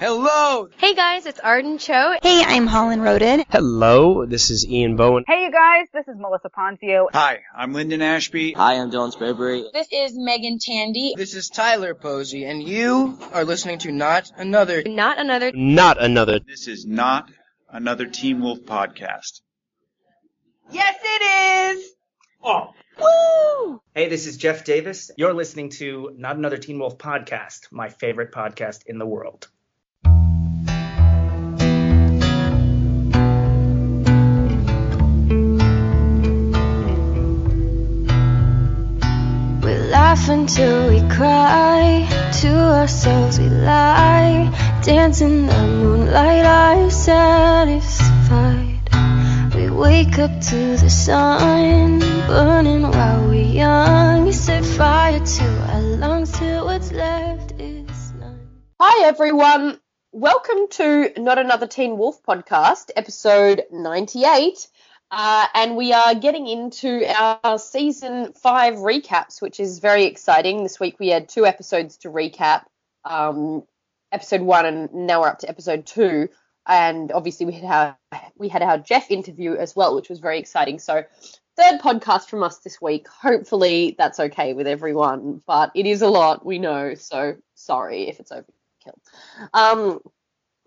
Hello! Hey guys, it's Arden Cho. Hey, I'm Holland Roden. Hello, this is Ian Bohen. Hey you guys, this is Melissa Ponzio. Hi, I'm Linden Ashby. Hi, I'm Dylan Sprayberry. This is Meagan Tandy. This is Tyler Posey, and you are listening to Not Another. Not another. Not another. This is not another Teen Wolf podcast. Yes, it is! Oh. Woo! Hey, this is Jeff Davis. You're listening to Not Another Teen Wolf podcast, my favorite podcast in the world. Laugh until we cry, to ourselves we lie, dance in the moonlight, are satisfied. We wake up to the sun, burning while we're young. We set fire to our lungs till what's left is none. Hi everyone, welcome to Not Another Teen Wolf podcast, episode 98. Uh, and we are getting into our season five recaps, which is very exciting. This week we had two episodes to recap, um, episode one, and now we're up to episode two. And obviously we had our we had our Jeff interview as well, which was very exciting. So third podcast from us this week. Hopefully that's okay with everyone, but it is a lot, we know. So sorry if it's overkill. Um,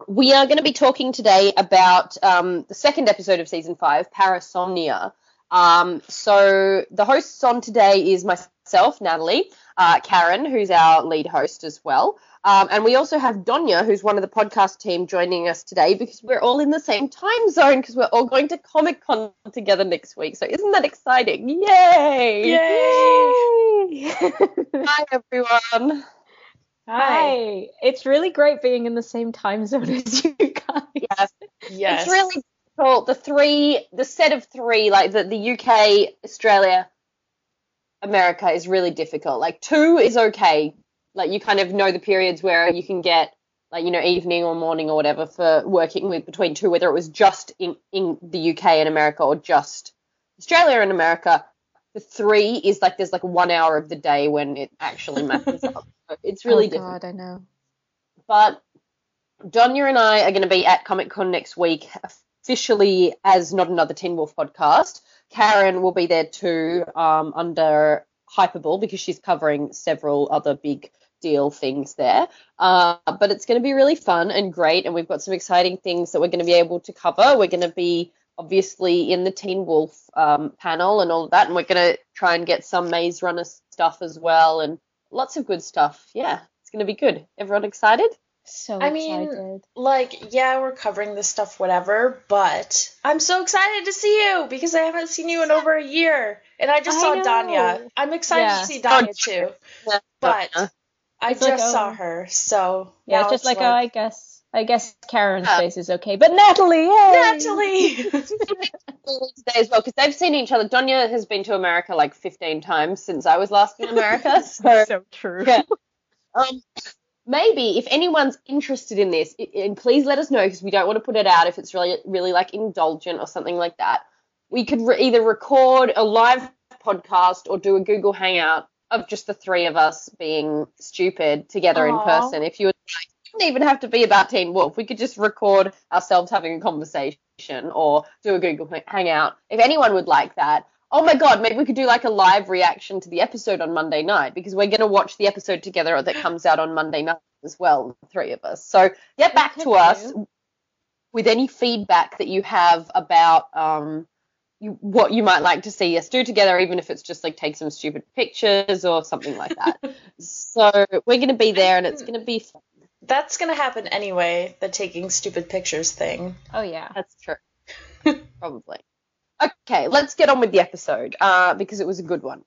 we are going to be talking today about um, the second episode of season five, Parasomnia. Um, so the hosts on today is myself, Natalie, uh, Karen, who's our lead host as well, um, and we also have Donya, who's one of the podcast team, joining us today because we're all in the same time zone because we're all going to Comic Con together next week. So isn't that exciting? Yay! Yay! Hi everyone. Hi. It's really great being in the same time zone as you guys. Yes. Yes. It's really difficult. The three, the set of three, like the, the UK, Australia, America is really difficult. Like two is okay. Like you kind of know the periods where you can get like, you know, evening or morning or whatever for working with between two, whether it was just in, in the UK and America or just Australia and America. The three is like there's like one hour of the day when it actually matches up. It's really oh, difficult. God, I know. But Donya and I are going to be at Comic Con next week, officially as not another Teen Wolf podcast. Karen will be there too, um, under Hypable because she's covering several other big deal things there. Uh, but it's going to be really fun and great, and we've got some exciting things that we're going to be able to cover. We're going to be obviously in the Teen Wolf um, panel and all of that, and we're going to try and get some Maze Runner stuff as well, and lots of good stuff. Yeah, it's going to be good. Everyone excited? So I mean, excited. like, yeah, we're covering this stuff, whatever, but I'm so excited to see you because I haven't seen you in over a year. And I just I saw know. Danya. I'm excited Yeah. to see Danya too. But I It's just like, oh. saw her, so yeah, it's just it's like, oh, I guess, I guess Karen's Yeah. face is okay, but Natalie, yay! Natalie. as well because they've seen each other. Donya has been to America like 15 times since I was last in America. So, so true. yeah. Um, maybe if anyone's interested in this, i- and please let us know because we don't want to put it out if it's really, really like indulgent or something like that. We could re- either record a live podcast or do a Google Hangout of just the three of us being stupid together in person. If you would like, doesn't even have to be about Teen Wolf. We could just record ourselves having a conversation or do a Google Hangout. If anyone would like that, oh my god, maybe we could do like a live reaction to the episode on Monday night because we're going to watch the episode together that comes out on Monday night as well, the three of us. So get back to us with any feedback that you have about um, you, what you might like to see us do together, even if it's just like take some stupid pictures or something like that. so we're going to be there and it's going to be fun. That's gonna happen anyway, the taking stupid pictures thing. Oh yeah. That's true. Probably. Okay, let's get on with the episode uh, because it was a good one.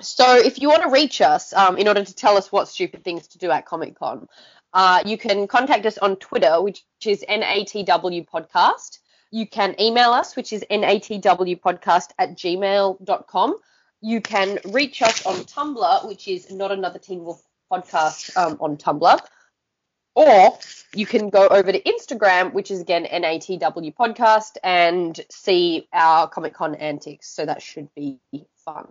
So, if you want to reach us um, in order to tell us what stupid things to do at Comic Con, uh, you can contact us on Twitter, which is NATW Podcast. You can email us, which is natwpodcast at gmail.com. You can reach us on Tumblr, which is not another Teen Wolf podcast um, on Tumblr. Or you can go over to Instagram, which is again NATW podcast, and see our Comic Con antics. So that should be fun.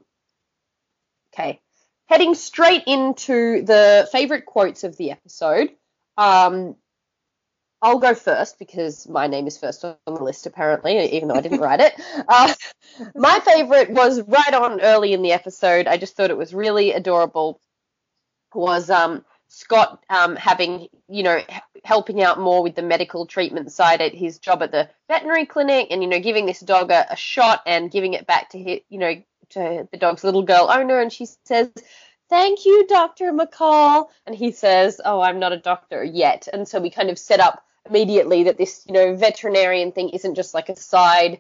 Okay. Heading straight into the favorite quotes of the episode. Um, I'll go first because my name is first on the list apparently, even though I didn't write it. Uh, my favorite was right on early in the episode. I just thought it was really adorable. Was um, Scott um, having, you know, helping out more with the medical treatment side at his job at the veterinary clinic, and you know, giving this dog a, a shot and giving it back to his, you know, to the dog's little girl owner, and she says, "Thank you, Doctor McCall," and he says, "Oh, I'm not a doctor yet," and so we kind of set up immediately that this, you know, veterinarian thing isn't just like a side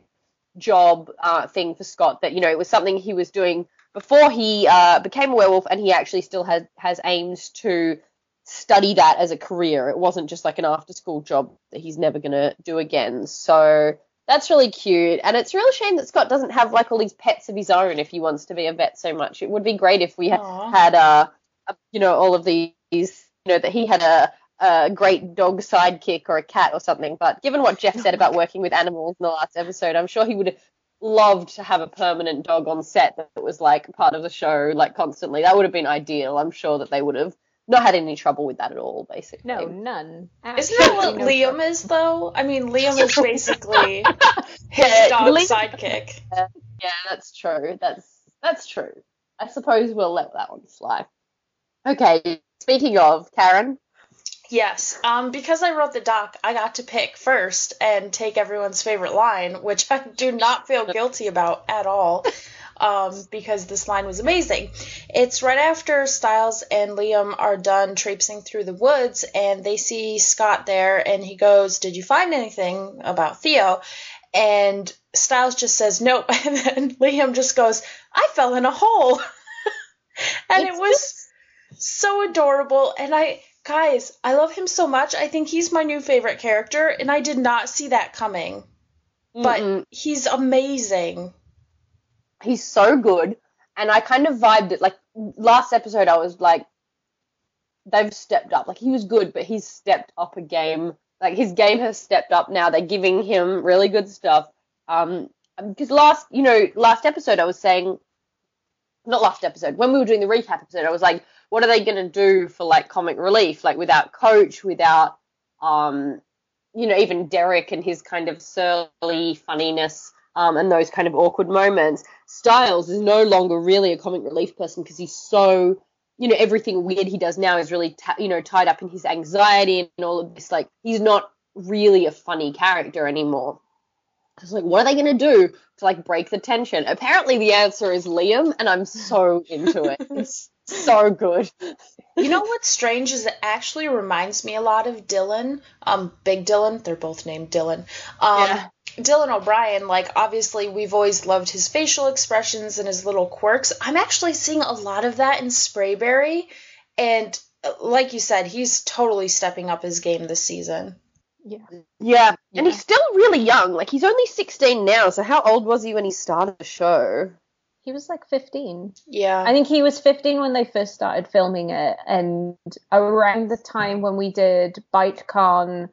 job uh, thing for Scott. That you know, it was something he was doing before he uh, became a werewolf, and he actually still has has aims to study that as a career. It wasn't just like an after school job that he's never gonna do again. So that's really cute, and it's a real shame that Scott doesn't have like all these pets of his own if he wants to be a vet so much. It would be great if we Aw. had uh, a, you know all of these, you know, that he had a a great dog sidekick or a cat or something. But given what Jeff said about working with animals in the last episode, I'm sure he would have loved to have a permanent dog on set that was like part of the show, like constantly. That would have been ideal. I'm sure that they would have not had any trouble with that at all, basically. No, none. Isn't that what no Liam is though? I mean, Liam is basically his Yeah, dog Liam- sidekick. Yeah, that's true. That's that's true. I suppose we'll let that one slide. Okay, speaking of Karen, Yes, um, because I wrote the doc, I got to pick first and take everyone's favorite line, which I do not feel guilty about at all, um, because this line was amazing. It's right after Stiles and Liam are done traipsing through the woods, and they see Scott there, and he goes, "Did you find anything about Theo?" And Stiles just says, "Nope," and then Liam just goes, "I fell in a hole," and it It's was so adorable, and I guys, I love him so much. I think he's my new favorite character, and I did not see that coming. But Mm-mm. he's amazing. he's so good, and I kind of vibed it. Like last episode, I was like, they've stepped up. Like he was good, but he's stepped up a game. Like his game has stepped up now. They're giving him really good stuff. Um, because last, you know, last episode I was saying, not last episode, when we were doing the recap episode, I was like, what are they gonna do for like comic relief? Like without Coach, without um, you know, even Derek and his kind of surly funniness, um, and those kind of awkward moments. Stiles is no longer really a comic relief person because he's so, you know, everything weird he does now is really, you know, tied up in his anxiety and all of this. Like, he's not really a funny character anymore. It's like, what are they going to do to like break the tension? Apparently, the answer is Liam, and I'm so into it. so good. You know what's strange is it actually reminds me a lot of Dylan, um, Big Dylan. They're both named Dylan. Um, Yeah. Dylan O'Brien, like obviously we've always loved his facial expressions and his little quirks. I'm actually seeing a lot of that in Sprayberry, and uh, like you said, he's totally stepping up his game this season. Yeah. Yeah, and he's still really young. Like he's only 16 now. So how old was he when he started the show? He was like 15. Yeah. I think he was 15 when they first started filming it, and around the time when we did BiteCon,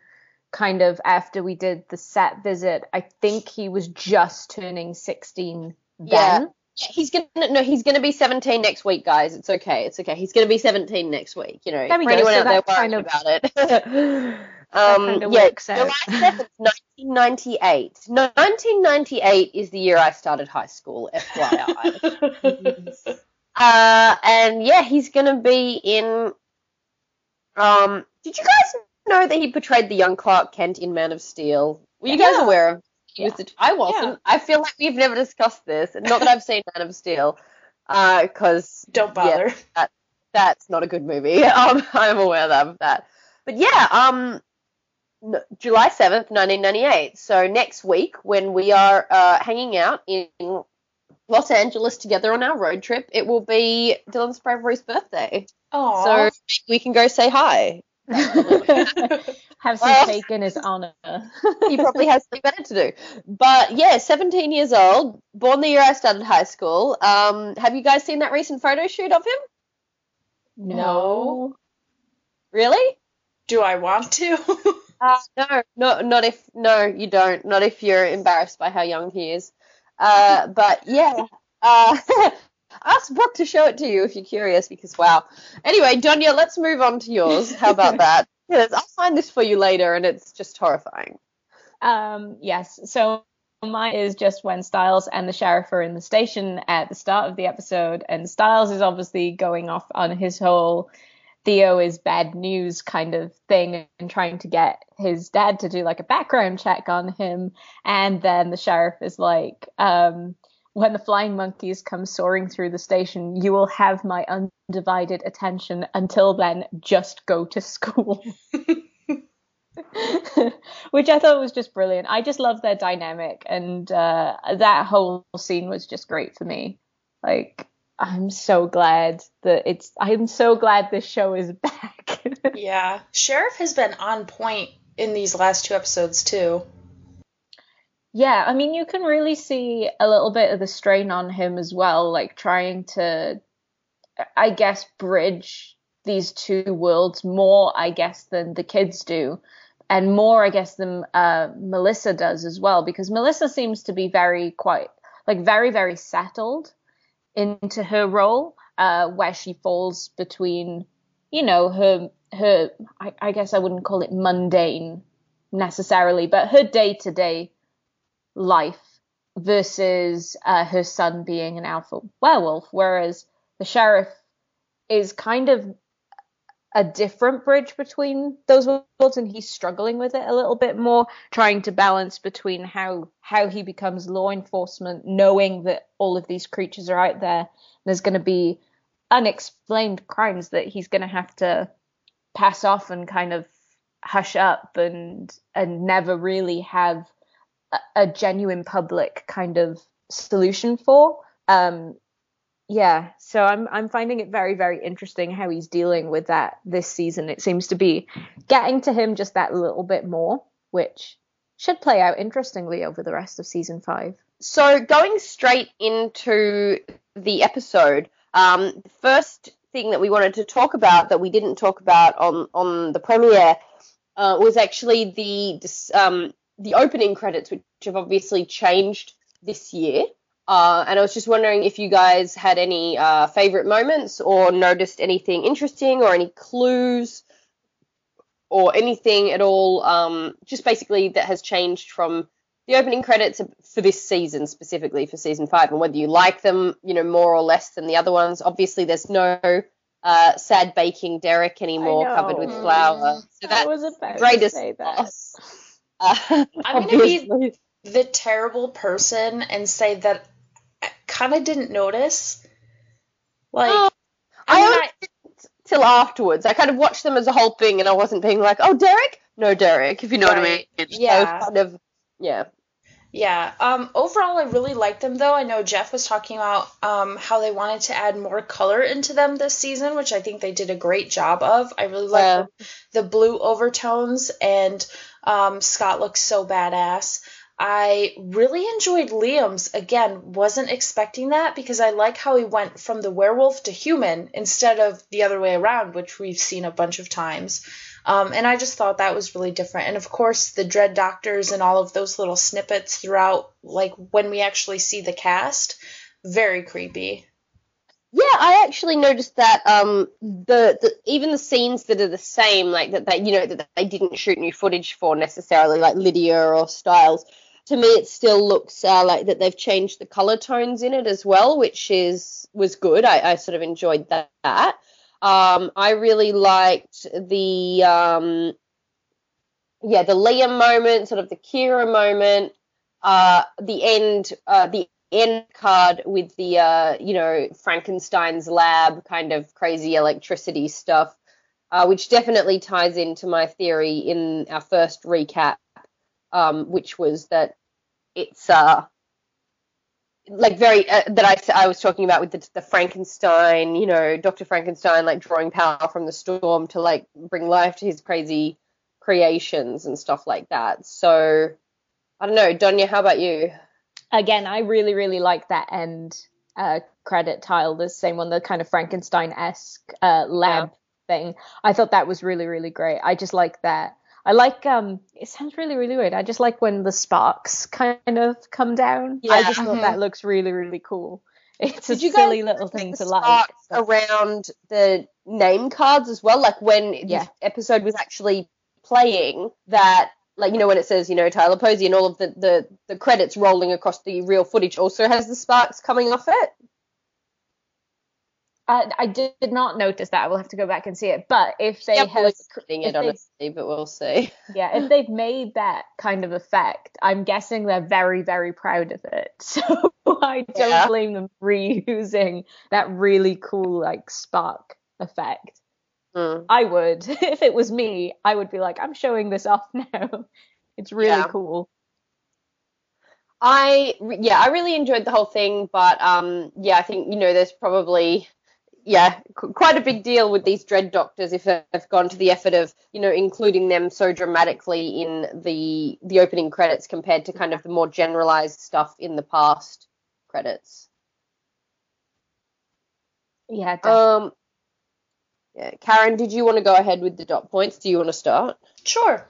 kind of after we did the set visit, I think he was just turning 16 then. Yeah. He's gonna no, he's gonna be 17 next week, guys. It's okay. It's okay. He's gonna be 17 next week. You know, There we for go, anyone so out there worried kind of- about it. um, kind of yeah. July 7th, 1998. No, 1998 is the year I started high school. FYI. uh, and yeah, he's gonna be in. Um, did you guys know that he portrayed the young Clark Kent in Man of Steel? Were you guys aware of? Was Yeah. the, I wasn't. Yeah. I feel like we've never discussed this. Not that I've seen Man of Steel, because Don't bother. that's not a good movie. Um, I'm aware of that. But yeah, um, July 7th, 1998. So next week, when we are uh, hanging out in Los Angeles together on our road trip, it will be Dylan Sprayberry's birthday. Aww. So we can go say hi. Have some Well- cake in his honor. he probably has something better to do. But yeah, 17 years old, born the year I started high school. Um, have you guys seen that recent photo shoot of him? No. Really? Do I want to? Uh, no, no, not if no, you don't. Not if you're embarrassed by how young he is. Uh, but yeah, uh, ask Brooke to show it to you if you're curious, because wow. Anyway, Donya, let's move on to yours. How about that? ridiculous. I'll find this for you later, and it's just horrifying. Um, yes. So mine is just when Stiles and the sheriff are in the station at the start of the episode, and Stiles is obviously going off on his whole Theo is bad news kind of thing and trying to get his dad to do like a background check on him. And then the sheriff is like, um, when the flying monkeys come soaring through the station, you will have my undivided attention. Until then, just go to school. Which I thought was just brilliant. I just love their dynamic, and uh, that whole scene was just great for me. Like, I'm so glad that it's. I'm so glad this show is back. yeah, Sheriff has been on point in these last two episodes too. Yeah, I mean, you can really see a little bit of the strain on him as well, like trying to, I guess, bridge these two worlds more, I guess, than the kids do. And more, I guess, than uh, Melissa does as well, because Melissa seems to be very quite, like, very, very settled into her role, uh, where she falls between, you know, her, her, I, I guess I wouldn't call it mundane necessarily, but her day to day life versus uh, her son being an alpha werewolf, whereas the sheriff is kind of a different bridge between those worlds and he's struggling with it a little bit more trying to balance between how how he becomes law enforcement knowing that all of these creatures are out there. There's going to be unexplained crimes that he's going to have to pass off and kind of hush up and and never really have a, genuine public kind of solution for um yeah, so I'm I'm finding it very very interesting how he's dealing with that this season. It seems to be getting to him just that little bit more, which should play out interestingly over the rest of season 5. So going straight into the episode, um, the first thing that we wanted to talk about that we didn't talk about on on the premiere uh, was actually the um, the opening credits, which have obviously changed this year. Uh, and I was just wondering if you guys had any uh, favorite moments or noticed anything interesting or any clues or anything at all, um, just basically that has changed from the opening credits for this season, specifically for season five, and whether you like them, you know, more or less than the other ones. Obviously, there's no uh, sad baking Derek anymore, covered with flour. So that was about greatest to say that. Uh, I'm gonna be the terrible person and say that I kind of didn't notice. Like, Oh, I mean, I- didn't till afterwards. I kind of watched them as a whole thing, and I wasn't being like, "Oh, Derek." No, Derek, if you know what I mean. Right, So yeah. kind of, yeah. Yeah. Um, overall, I really liked them, though. I know Jeff was talking about um, how they wanted to add more color into them this season, which I think they did a great job of. I really like Yeah. the, the blue overtones, and um, Scott looks so badass. I really enjoyed Liam's. Again, wasn't expecting that because I like how he went from the werewolf to human instead of the other way around, which we've seen a bunch of times. Um, and I just thought that was really different. And of course, the Dread Doctors and all of those little snippets throughout, like when we actually see the cast, very creepy. Yeah, I actually noticed that um the, the even the scenes that are the same, like that they you know that they didn't shoot new footage for necessarily, like Lydia or Stiles. To me, it still looks uh, like that they've changed the color tones in it as well, which is was good. I, I sort of enjoyed that. Um, I really liked the um, yeah the Liam moment, sort of the Kira moment, uh, the end uh, the end card with the uh, you know Frankenstein's lab kind of crazy electricity stuff, uh, which definitely ties into my theory in our first recap, um, which was that it's uh like very uh, that I, I was talking about with the, the Frankenstein, you know, Dr. Frankenstein like drawing power from the storm to like bring life to his crazy creations and stuff like that. So I don't know, Donya, how about you? Again, I really, really like that end uh, credit tile, the same one, the kind of Frankenstein esque uh, lab thing. I thought that was really, really great. I just like that. I like um it sounds really, really weird. I just like when the sparks kind of come down. Yeah. I just thought Mhm. that looks really, really cool. It's a Did you silly little thing to like. spark around the name cards as well? Like when Yeah. the episode was actually playing, that like you know when it says you know Tyler Posey and all of the the the credits rolling across the real footage also has the sparks coming off it. I, I did not notice that. I will have to go back and see it. But if they Yeah, have, if it honestly, but we'll see. yeah, if they've made that kind of effect, I'm guessing they're very, very proud of it. So I don't Yeah. blame them for reusing that really cool like spark effect. Mm. I would, if it was me, I would be like, I'm showing this off now. It's really Yeah. cool. I yeah, I really enjoyed the whole thing, but um, yeah, I think you know there's probably yeah quite a big deal with these dread doctors if they've gone to the effort of you know including them so dramatically in the the opening credits compared to kind of the more generalized stuff in the past credits. Yeah, definitely. Um, yeah, Karen, did you want to go ahead with the dot points? Do you want to start? Sure.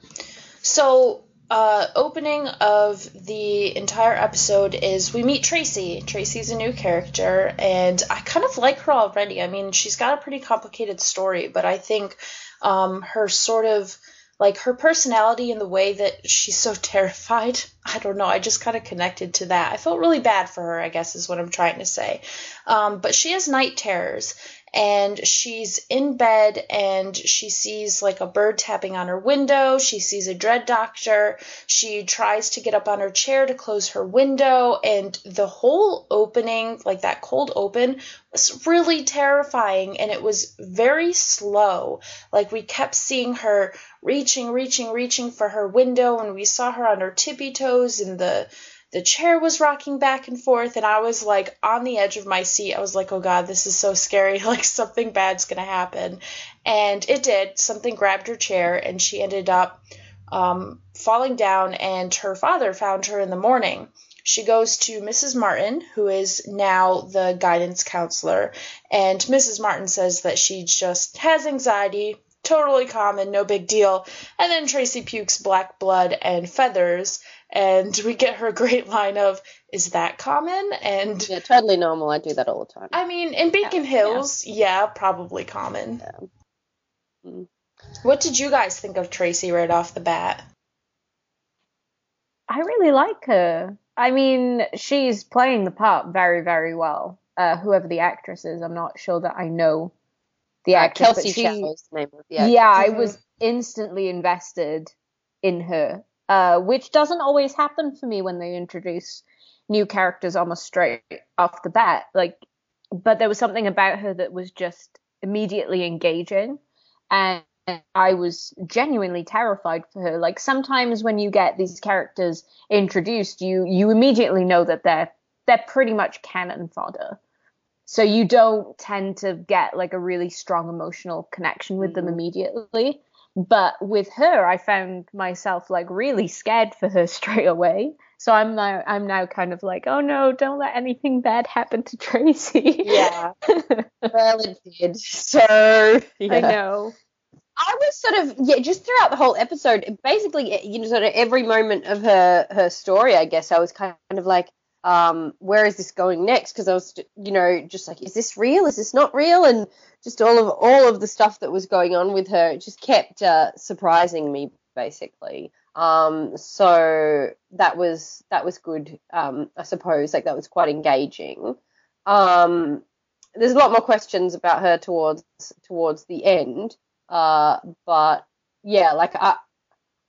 So, uh, opening of the entire episode is we meet Tracy. Tracy's a new character, and I kind of like her already. I mean, she's got a pretty complicated story, but I think um, her sort of like her personality and the way that she's so terrified. I don't know. I just kind of connected to that. I felt really bad for her, I guess, is what I'm trying to say. Um, but she has night terrors and she's in bed and she sees like a bird tapping on her window. She sees a dread doctor. She tries to get up on her chair to close her window, and the whole opening, like that cold open, was really terrifying and it was very slow. Like we kept seeing her reaching, reaching, reaching for her window, and we saw her on her tippy toes and the the chair was rocking back and forth and I was like on the edge of my seat. I was like, "Oh god, this is so scary. Like something bad's going to happen." And it did. Something grabbed her chair and she ended up um, falling down and her father found her in the morning. She goes to Mrs. Martin, who is now the guidance counselor, and Mrs. Martin says that she just has anxiety, totally common, no big deal. And then Tracy pukes black blood and feathers, and we get her great line of, Is that common? And Yeah, totally normal. I do that all the time. I mean, in Beacon Hills, yeah, probably common. Mm. What did you guys think of Tracy right off the bat? I really like her. I mean, she's playing the part very, very well. Uh, whoever the actress is, I'm not sure that I know the Uh, actress. but Kelsey she, the name of the yeah, actress. I was instantly invested in her, uh, which doesn't always happen for me when they introduce new characters almost straight off the bat. Like, but there was something about her that was just immediately engaging, and I was genuinely terrified for her. Like sometimes when you get these characters introduced, you you immediately know that they're they're pretty much cannon fodder. So you don't tend to get like a really strong emotional connection with them immediately. But with her, I found myself like really scared for her straight away. So I'm now I'm now kind of like, oh no, don't let anything bad happen to Tracy. Yeah. well, it did. So yeah. I know. I was sort of yeah, just throughout the whole episode, basically you know, sort of every moment of her her story, I guess I was kind of like, um, where is this going next? Because I was, you know, just like, is this real? Is this not real? And just all of all of the stuff that was going on with her, just kept uh, surprising me, basically. Um, so that was that was good, um, I suppose. Like that was quite engaging. Um, there's a lot more questions about her towards towards the end. Uh, but yeah, like I,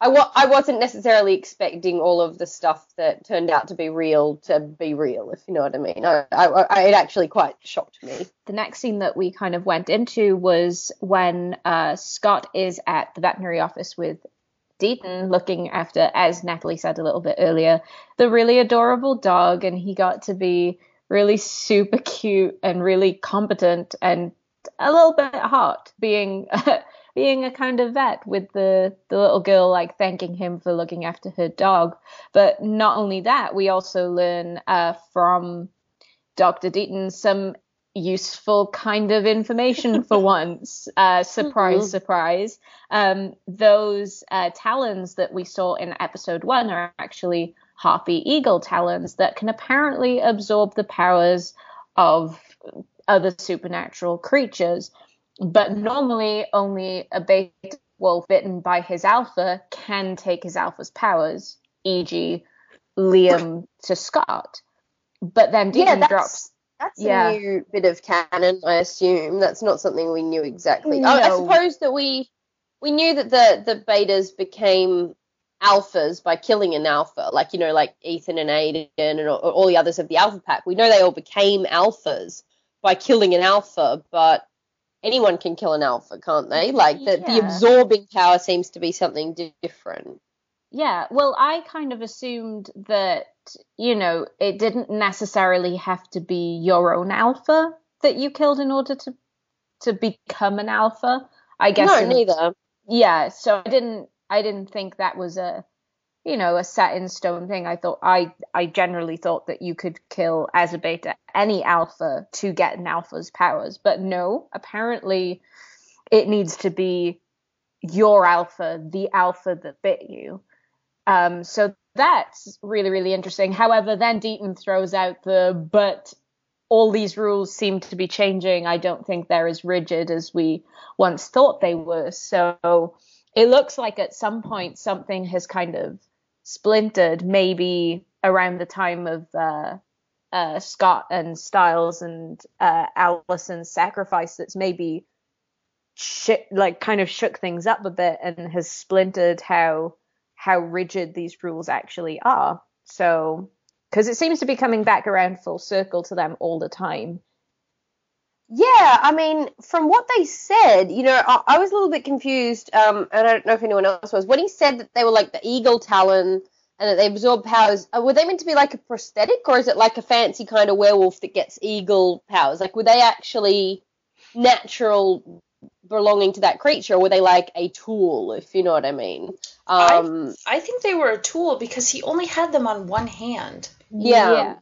I, wa- I wasn't necessarily expecting all of the stuff that turned out to be real to be real, if you know what I mean. I, I, I it actually quite shocked me. the next scene that we kind of went into was when uh, Scott is at the veterinary office with Deaton looking after, as Natalie said a little bit earlier, the really adorable dog, and he got to be really super cute and really competent and a little bit hot being being a kind of vet with the the little girl like thanking him for looking after her dog but not only that we also learn uh, from dr deaton some useful kind of information for once uh, surprise Mhm. surprise um, those uh, talons that we saw in episode one are actually harpy eagle talons that can apparently absorb the powers of other supernatural creatures. But normally, only a beta wolf bitten by his alpha can take his alpha's powers, e.g., Liam to Scott. But then Deaton yeah, that's, drops. That's Yeah. a new bit of canon, I assume. That's not something we knew exactly. No. I, I suppose that we we knew that the the betas became alphas by killing an alpha, like you know, like Ethan and Aiden and all, all the others of the alpha pack. We know they all became alphas by killing an alpha, but anyone can kill an alpha, can't they? Like the, the absorbing power seems to be something different. Yeah, well, I kind of assumed that, you know, it didn't necessarily have to be your own alpha that you killed in order to to become an alpha. I guess no, neither. yeah, so I didn't I didn't think that was a you know, a set in stone thing. I thought I I generally thought that you could kill as a beta any alpha to get an alpha's powers, but no, apparently it needs to be your alpha, the alpha that bit you. Um, so that's really, really interesting. However, then Deaton throws out the but all these rules seem to be changing. I don't think they're as rigid as we once thought they were. So it looks like at some point something has kind of splintered, maybe around the time of uh, uh, Scott and Stiles and uh, Allison's sacrifice that's maybe sh- like kind of shook things up a bit and has splintered how how rigid these rules actually are. So, because it seems to be coming back around full circle to them all the time. Yeah, I mean, from what they said, you know, I, I was a little bit confused, um, and I don't know if anyone else was. When he said that they were like the eagle talon and that they absorb powers, uh, were they meant to be like a prosthetic, or is it like a fancy kind of werewolf that gets eagle powers? Like, were they actually natural belonging to that creature, or were they like a tool, if you know what I mean? Um, I think they were a tool because he only had them on one hand. yeah.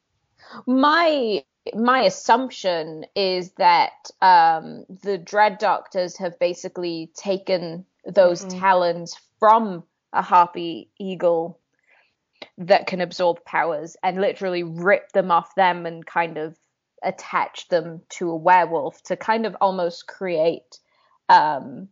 My my assumption is that um, the Dread Doctors have basically taken those Mhm. talons from a harpy eagle that can absorb powers and literally rip them off them and kind of attach them to a werewolf to kind of almost create um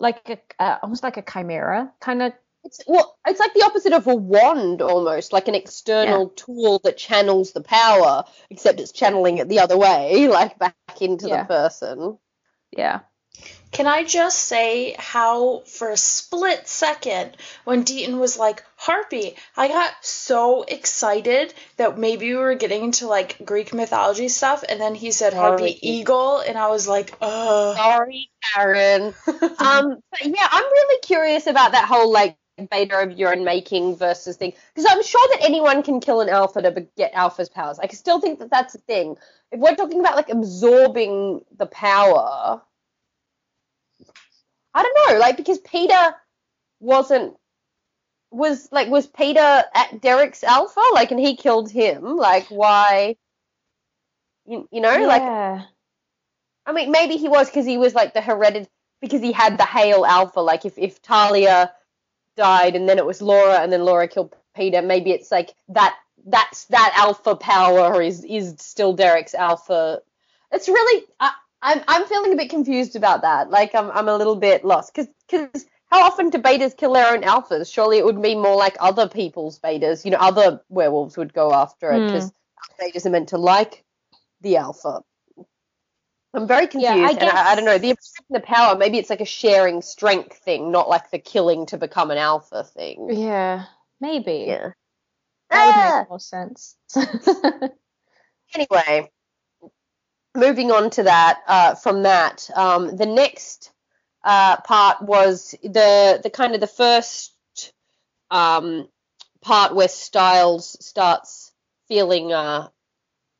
like a uh, almost like a chimera kind of It's well, it's like the opposite of a wand almost, like an external tool that channels the power, except it's channeling it the other way, like back into Yeah. the person. yeah Can I just say how, for a split second, when Deaton was like, Harpy, I got so excited that maybe we were getting into like Greek mythology stuff, and then he said Harpy Eagle, and I was like, oh. Sorry, Karen. um, but yeah, I'm really curious about that whole like beta of your own making versus thing, because I'm sure that anyone can kill an alpha to get alpha's powers. I still think that that's a thing. If we're talking about like absorbing the power, I don't know, like because Peter wasn't was like was Peter at Derek's alpha, like, and he killed him. Like, why? You, you know, like yeah I mean, maybe he was because he was like the hereditary, because he had the Hale Alpha. Like, if, if Talia died and then it was Laura and then Laura killed Peter, maybe it's like that. That's that alpha power is is still Derek's alpha. It's really I, I'm I'm feeling a bit confused about that. Like I'm I'm a little bit lost because because how often do betas kill their own alphas? Surely it would be more like other people's betas. You know, other werewolves would go after it Hmm. because betas are meant to like the alpha. I'm very confused, Yeah, I and I, I don't know the the power. Maybe it's like a sharing strength thing, not like the killing to become an alpha thing. yeah maybe Yeah. that would Ah! make more sense Anyway, moving on to that. Uh, from that, um, the next uh, part was the the kind of the first um, part where Stiles starts feeling uh,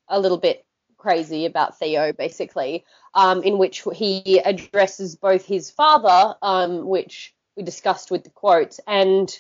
a little bit crazy about Theo, basically, um, in which he addresses both his father, um, which we discussed with the quotes, and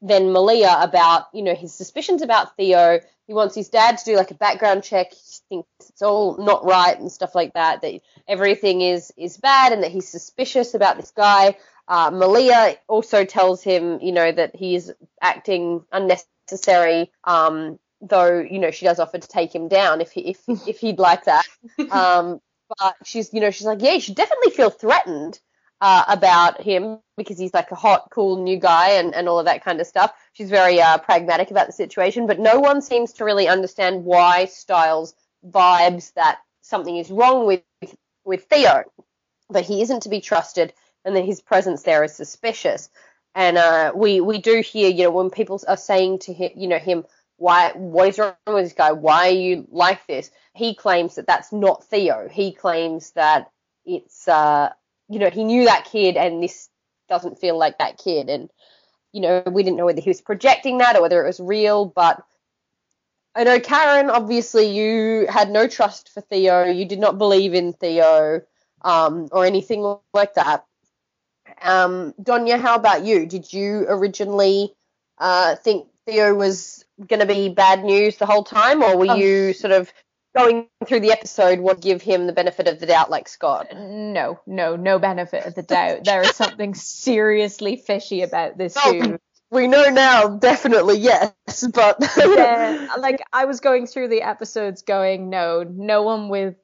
then Malia about you know his suspicions about Theo. He wants his dad to do like a background check. He thinks it's all not right and stuff like that. That everything is is bad and that he's suspicious about this guy. Uh, Malia also tells him, you know, that he's acting unnecessary um, though you know she does offer to take him down if he if if he'd like that. Um, but she's you know she's like yeah you should definitely feel threatened uh, about him because he's like a hot cool new guy and and all of that kind of stuff. She's very uh, pragmatic about the situation, but no one seems to really understand why Stiles vibes that something is wrong with with Theo, that he isn't to be trusted and that his presence there is suspicious. And uh, we we do hear, you know, when people are saying to him, you know, him, why, what is wrong with this guy? Why are you like this? He claims that that's not Theo. He claims that it's, uh, you know, he knew that kid and this doesn't feel like that kid. And, you know, we didn't know whether he was projecting that or whether it was real, but I know Karen, obviously you had no trust for Theo. You did not believe in Theo um, or anything like that. Um, Donya, how about you? Did you originally uh, think Theo was going to be bad news the whole time, or were Um, you sort of going through the episode would give him the benefit of the doubt like Scott? No, no, no benefit of the doubt. There is something seriously fishy about this Oh, dude. We know now, definitely yes, but yeah, like I was going through the episodes going, no, no one with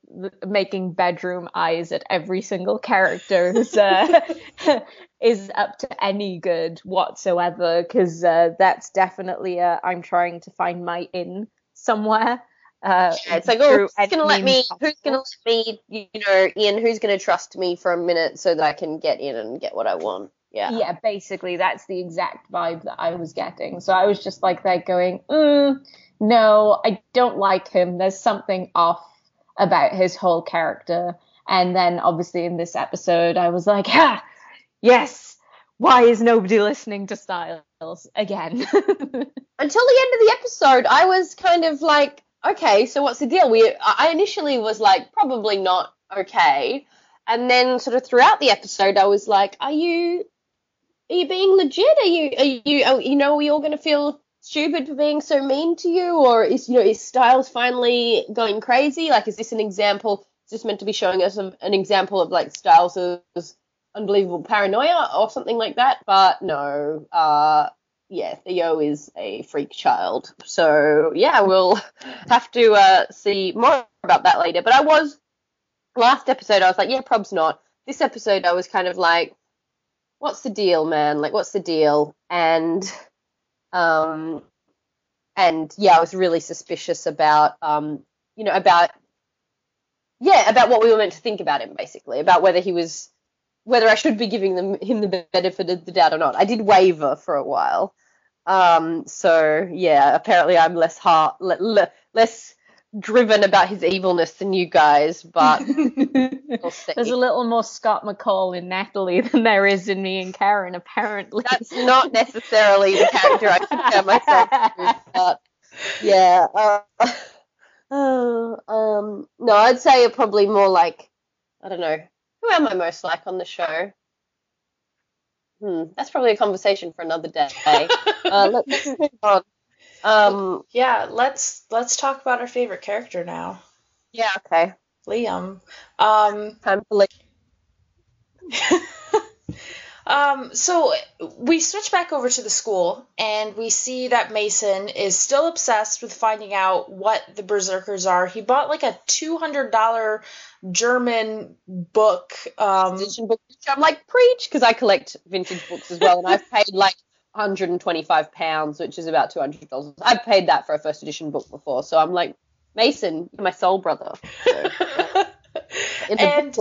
making bedroom eyes at every single character is, uh, is up to any good whatsoever because uh, that's definitely a I'm trying to find my in somewhere. Uh, Yeah, it's like, oh, who's gonna let me? means Who's gonna let me? You know, Ian, who's gonna trust me for a minute so that I can get in and get what I want? Yeah. yeah, basically that's the exact vibe that I was getting. So I was just like there going, mm, no, I don't like him. There's something off about his whole character. And then obviously in this episode, I was like, ha, yes. Why is nobody listening to Stiles again? Until the end of the episode, I was kind of like, okay, so what's the deal? We, I initially was like, probably not okay, and then sort of throughout the episode, I was like, are you, are you being legit? Are you, are you, are, you know, are we all going to feel stupid for being so mean to you, or is you know, is Stiles finally going crazy? Like, is this an example? Is this meant to be showing us an example of like Stiles's unbelievable paranoia or something like that? But no, uh, yeah, Theo is a freak child. So yeah, we'll have to uh, see more about that later. But I was last episode, I was like, yeah, prob's not. This episode, I was kind of like, what's the deal, man? Like, what's the deal? And um, and yeah, I was really suspicious about um, you know, about yeah, about what we were meant to think about him, basically, about whether he was whether I should be giving them him the benefit of the doubt or not. I did waver for a while. Um, so yeah, apparently I'm less heart, le- le- less driven about his evilness than you guys, but. There's a little more Scott McCall in Natalie than there is in me and Karen, apparently. That's not necessarily the character I compare myself to, but yeah. Uh, uh, um, no, I'd say you're probably more like I don't know. Who am I most like on the show? Hmm, that's probably a conversation for another day. uh, let, let's move on. Um, yeah, let's let's talk about our favorite character now, yeah, okay. Liam. Um, Time to leave. Um, so we switch back over to the school and we see that Mason is still obsessed with finding out what the berserkers are. He bought like a two hundred dollar German book. Um, book, I'm like preach because I collect vintage books as well, and I've paid like 125 pounds, which is about 200 dollars. I've paid that for a first edition book before, so I'm like Mason, you're my soul brother. So, the And-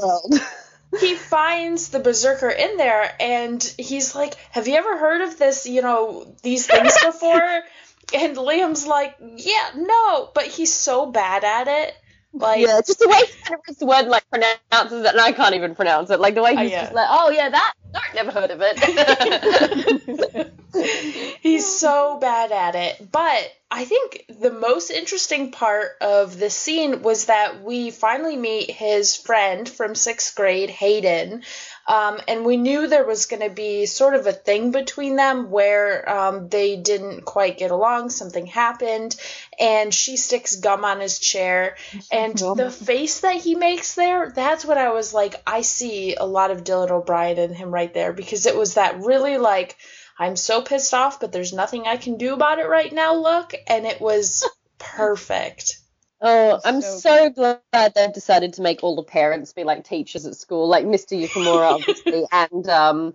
he finds the berserker in there and he's like, "Have you ever heard of this? You know these things before?" and Liam's like, "Yeah, no," but he's so bad at it. Like, yeah, just the way he pronounces the word like pronounces it, and I can't even pronounce it. Like the way he's yeah. just like, oh yeah, that. No, never heard of it. He's so bad at it. But I think the most interesting part of the scene was that we finally meet his friend from sixth grade, Hayden. Um, and we knew there was going to be sort of a thing between them where um, they didn't quite get along. Something happened, and she sticks gum on his chair. And the face that he makes there, that's what I was like, I see a lot of Dylan O'Brien in him right there because it was that really like, I'm so pissed off, but there's nothing I can do about it right now look. And it was perfect. Oh, I'm so so, glad they've decided to make all the parents be like teachers at school, like Mr. Yukimura, obviously, and um,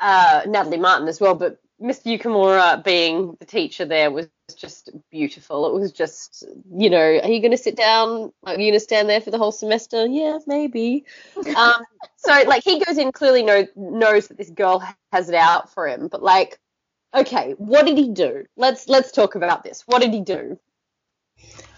uh, Natalie Martin as well. But Mr. Yukimura being the teacher there was just beautiful. It was just, you know, are you going to sit down? Are you going to stand there for the whole semester? Yeah, maybe. um, so, like, he goes in clearly know, knows that this girl has it out for him, but like, okay, what did he do? Let's let's talk about this. What did he do?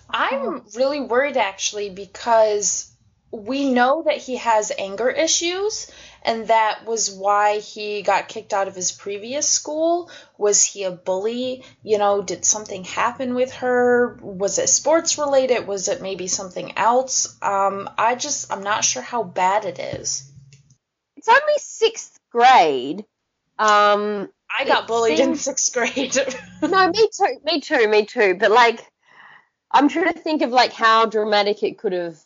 I'm really worried actually because we know that he has anger issues and that was why he got kicked out of his previous school. Was he a bully? You know, did something happen with her? Was it sports related? Was it maybe something else? Um, I just, I'm not sure how bad it is. It's only sixth grade. Um, I got bullied in sixth grade. no, me too, me too, me too. But like, I'm trying to think of like how dramatic it could have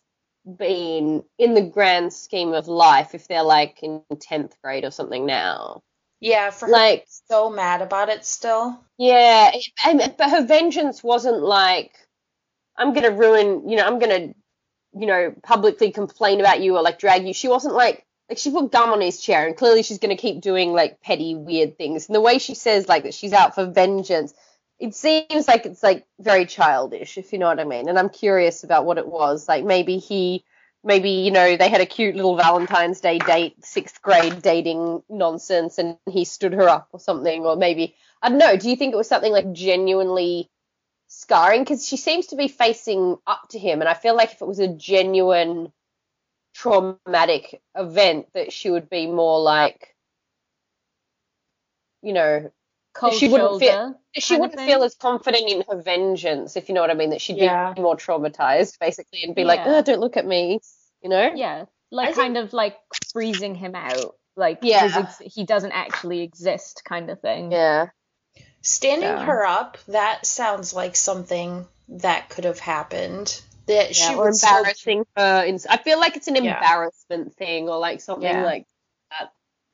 been in the grand scheme of life if they're like in tenth grade or something now. yeah, for her Like, so mad about it still. yeah, and, but her vengeance wasn't like I'm gonna ruin, you know, I'm gonna, you know, publicly complain about you or like drag you. She wasn't like like she put gum on his chair and clearly she's gonna keep doing like petty weird things. And the way she says like that she's out for vengeance, it seems like it's like very childish, if you know what I mean. And I'm curious about what it was. Like maybe he maybe, you know, they had a cute little Valentine's Day date, sixth grade dating nonsense and he stood her up or something, or maybe I don't know, do you think it was something like genuinely scarring? Because she seems to be facing up to him, and I feel like if it was a genuine traumatic event, that she would be more like, you know, Cold she wouldn't shoulder. feel she wouldn't feel as confident in her vengeance, if you know what I mean. That she'd Yeah. be more traumatized, basically, and be like, Yeah. oh, "Don't look at me," you know? Yeah, like I kind of like freezing him out, like Yeah. ex- he doesn't actually exist, kind of thing. Yeah. Standing Yeah. her up, that sounds like something that could have happened. That she Yeah, or would still- embarrassing her. In, I feel like it's an Yeah. embarrassment thing, or like something Yeah. like that.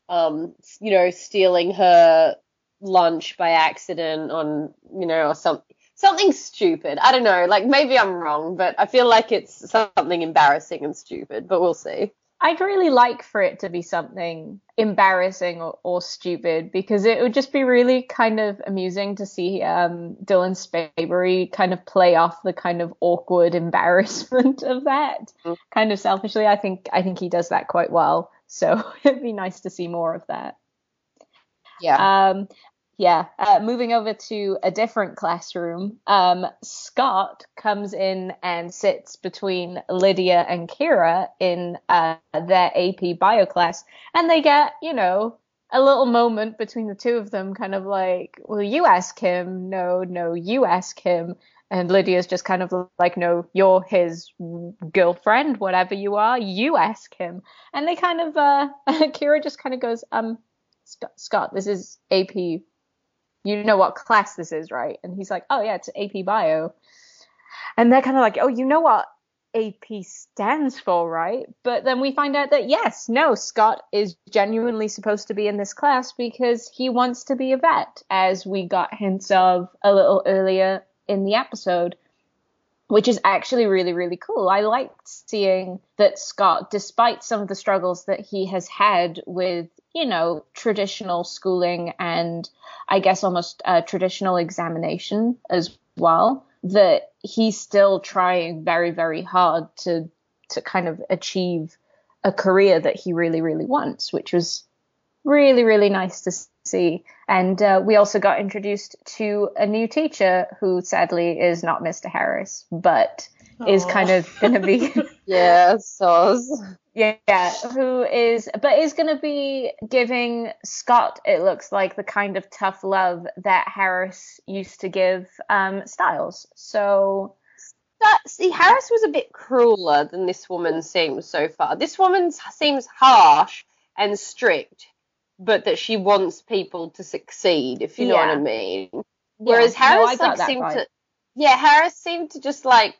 Um, you know, stealing her lunch by accident on, you know, or something. Something stupid. I don't know. Like maybe I'm wrong, but I feel like it's something embarrassing and stupid. But we'll see. I'd really like for it to be something embarrassing or, or stupid because it would just be really kind of amusing to see um, Dylan Sprayberry kind of play off the kind of awkward embarrassment of that. Mm. Kind of selfishly, I think I think he does that quite well. So it'd be nice to see more of that. Yeah. Um, yeah. Uh, moving over to a different classroom, um, Scott comes in and sits between Lydia and Kira in uh, their AP bio class, and they get, you know, a little moment between the two of them, kind of like, well, you ask him. No, no, you ask him. And Lydia's just kind of like, no, you're his girlfriend, whatever you are, you ask him. And they kind of, uh, Kira just kind of goes, um, Scott, this is AP. You know what class this is, right? And he's like, oh yeah, it's AP Bio. And they're kind of like, oh, you know what AP stands for, right? But then we find out that yes, no, Scott is genuinely supposed to be in this class because he wants to be a vet, as we got hints of a little earlier in the episode which is actually really, really cool. I liked seeing that Scott, despite some of the struggles that he has had with, you know, traditional schooling and I guess almost uh, traditional examination as well, that he's still trying very, very hard to to kind of achieve a career that he really, really wants, which was really, really nice to see. And uh, we also got introduced to a new teacher who sadly is not Mr. Harris, but is kind of going to be, Yeah. Soz. Yeah, who is, but is going to be giving Scott, it looks like, the kind of tough love that Harris used to give um, Stiles. So, That, see, Harris was a bit crueler than this woman seems so far. This woman seems harsh and strict, but that she wants people to succeed, if you know what I mean. Whereas yeah, no, Harris got like seemed vibe. to, yeah, Harris seemed to just like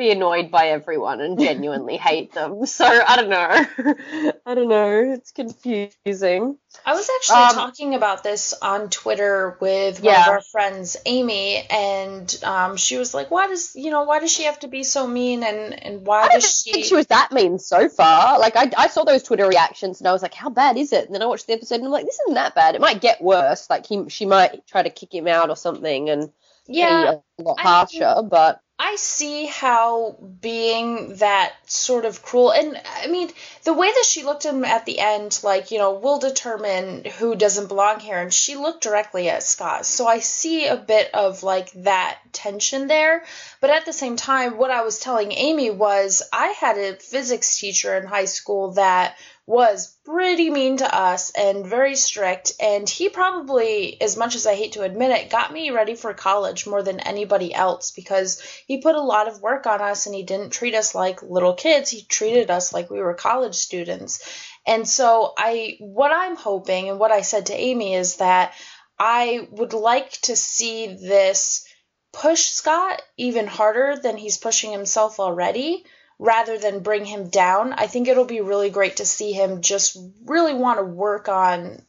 be annoyed by everyone and genuinely hate them. So I don't know. I don't know. It's confusing. I was actually Um, talking about this on Twitter with one Yeah. of our friends, Amy, and um, she was like, "Why does you know why does she have to be so mean and and why I does she?" think she was that mean so far. Like I, I saw those Twitter reactions and I was like, how bad is it? And then I watched the episode and I'm like, this isn't that bad. It might get worse. Like he, she might try to kick him out or something and yeah, be a lot I harsher. But I see how being that sort of cruel, and I mean, the way that she looked at him at the end, like, you know, we'll determine who doesn't belong here, and she looked directly at Scott. So I see a bit of like that tension there. But at the same time, what I was telling Amy was I had a physics teacher in high school that was pretty mean to us and very strict. And he probably, as much as I hate to admit it, got me ready for college more than anybody else because he put a lot of work on us and he didn't treat us like little kids. He treated us like we were college students. And so I what I'm hoping and what I said to Amy is that I would like to see this push Scott even harder than he's pushing himself already rather than bring him down. I think it'll be really great to see him just really want to work on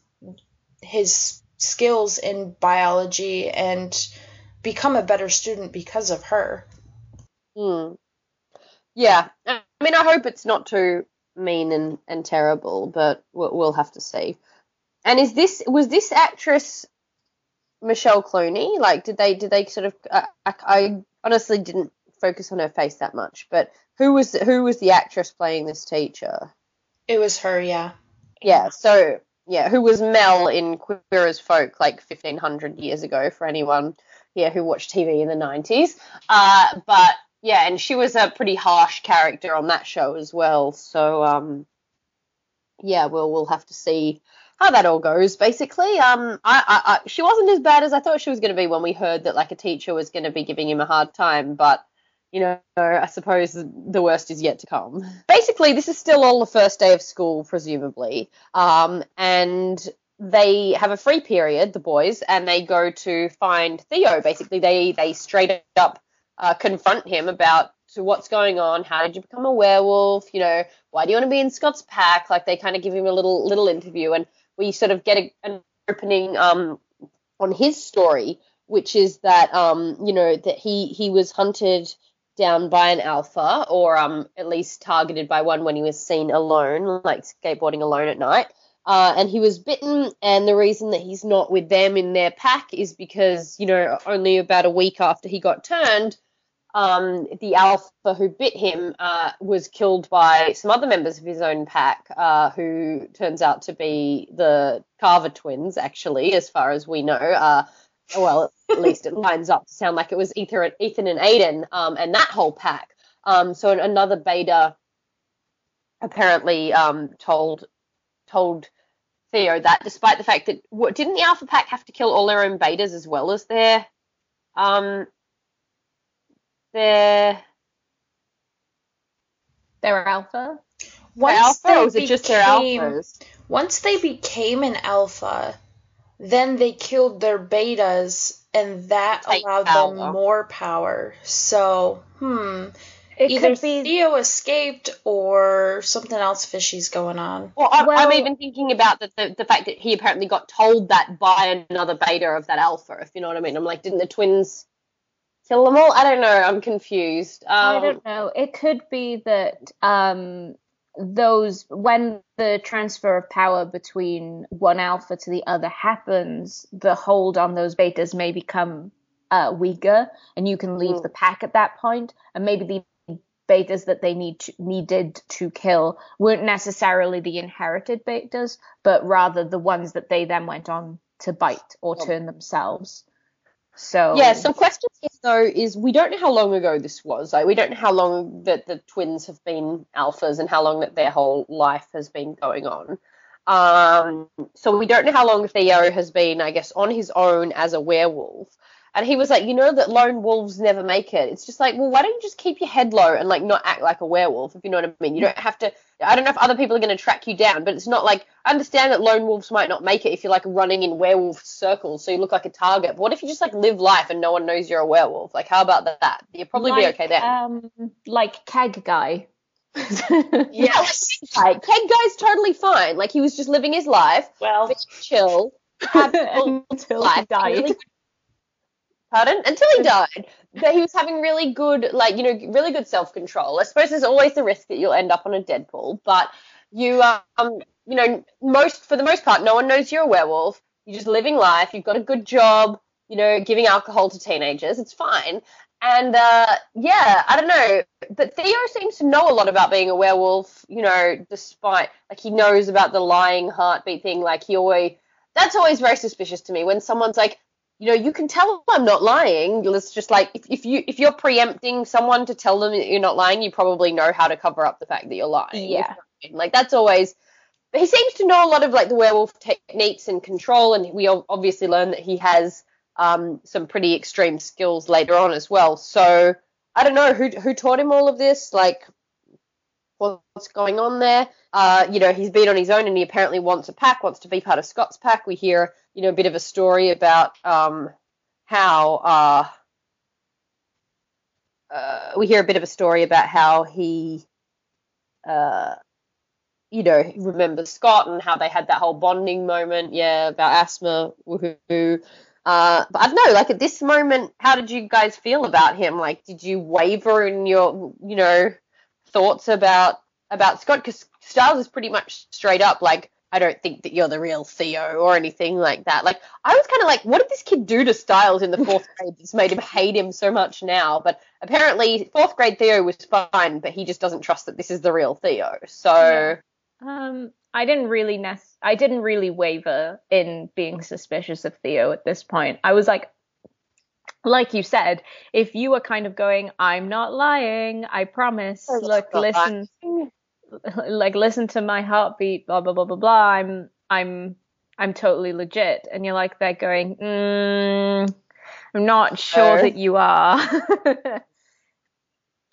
his skills in biology and become a better student because of her. hmm. yeah, I mean, I hope it's not too mean and, and terrible, but we'll, we'll have to see. And is this was this actress Michelle Clunie? Like, did they did they sort of? I, I, I honestly didn't focus on her face that much, but who was who was the actress playing this teacher? It was her, yeah. Yeah, so yeah, who was Mel in Queer as Folk like fifteen hundred years ago for anyone yeah who watched TV in the nineties. Uh, but yeah, and she was a pretty harsh character on that show as well. So um, yeah, we'll we'll have to see how that all goes. Basically, um, I, I, I she wasn't as bad as I thought she was going to be when we heard that like a teacher was going to be giving him a hard time, but you know, I suppose the worst is yet to come. Basically, this is still all the first day of school, presumably, um, and they have a free period, the boys, and they go to find Theo. Basically, they they straight up uh, confront him about what's going on. How did you become a werewolf? You know, why do you want to be in Scott's pack? Like they kind of give him a little little interview, and we sort of get a, an opening um, on his story, which is that um, you know that he he was hunted down by an alpha, or um, at least targeted by one when he was seen alone, like skateboarding alone at night. Uh, and he was bitten, and the reason that he's not with them in their pack is because, you know, only about a week after he got turned, um, the alpha who bit him uh, was killed by some other members of his own pack, uh, who turns out to be the Carver twins, actually, as far as we know. Well, at least it lines up to sound like it was Ethan, Ethan and Aiden um, and that whole pack. Um, so another beta apparently um, told told Theo that, despite the fact that what, didn't the Alpha Pack have to kill all their own betas as well as their um their Their alpha. Once alpha, they or was it just their alphas? Once they became an alpha, then they killed their betas, and that Take allowed power. them more power. So, hmm. It Either could be Theo escaped or something else fishy's going on. Well, I, Well- I'm even thinking about the, the the fact that he apparently got told that by another beta of that alpha. If you know what I mean, I'm like, didn't the twins kill them all? I don't know. I'm confused. Um, I don't know. It could be that um, those when the transfer of power between one alpha to the other happens, the hold on those betas may become uh, weaker, and you can leave Mm. the pack at that point, and maybe the betas that they need to, needed to kill weren't necessarily the inherited betas, but rather the ones that they then went on to bite or turn themselves. So Yeah, some questions though is we don't know how long ago this was. Like we don't know how long that the twins have been alphas and how long that their whole life has been going on. Um, so we don't know how long Theo has been, I guess, on his own as a werewolf. And he was like, you know that lone wolves never make it. It's just like, well, why don't you just keep your head low and like not act like a werewolf, if you know what I mean? You don't have to. I don't know if other people are going to track you down, but it's not like I understand that lone wolves might not make it if you're like running in werewolf circles, so you look like a target. But what if you just like live life and no one knows you're a werewolf? Like, how about that? You'll probably be okay then. Um, like keg guy. yeah, like keg guy's totally fine. Like he was just living his life, Well, chill, had Until life, he died. really- Pardon? Until he died. But he was having really good, like, you know, really good self control. I suppose there's always the risk that you'll end up on a Deadpool, but you, um, you know, most, for the most part, no one knows you're a werewolf. You're just living life. You've got a good job, you know, giving alcohol to teenagers. It's fine. And, uh, yeah, I don't know. But Theo seems to know a lot about being a werewolf, you know, despite, like, he knows about the lying heartbeat thing. Like, he always, that's always very suspicious to me when someone's like, you know, you can tell I'm not lying. It's just like if, if you if you're preempting someone to tell them that you're not lying, you probably know how to cover up the fact that you're lying. Yeah. Like that's always. He seems to know a lot of like the werewolf techniques and control, and we obviously learn that he has um, some pretty extreme skills later on as well. So I don't know who who taught him all of this. Like what's going on there. Uh, you know, he's been on his own and he apparently wants a pack, wants to be part of Scott's pack. We hear, you know, a bit of a story about um, how uh, uh, we hear a bit of a story about how he, uh, you know, remembers Scott and how they had that whole bonding moment. Yeah, about asthma. Woohoo. Uh, but I don't know, like at this moment, how did you guys feel about him? Like, did you waver in your, you know, thoughts about about Scott? Because Stiles is pretty much straight up like, I don't think that you're the real Theo or anything like that. Like, I was kind of like, what did this kid do to Stiles in the fourth grade that's made him hate him so much now? But apparently, fourth grade Theo was fine, but he just doesn't trust that this is the real Theo. So, Um, I didn't really nec- I didn't really waver in being suspicious of Theo at this point. I was like, like you said, if you were kind of going, I'm not lying, I promise. I'm Look, listen, like listen to my heartbeat, blah blah blah blah blah. I'm I'm I'm totally legit, and you're like they're going, mm, I'm not sure Fair. that you are.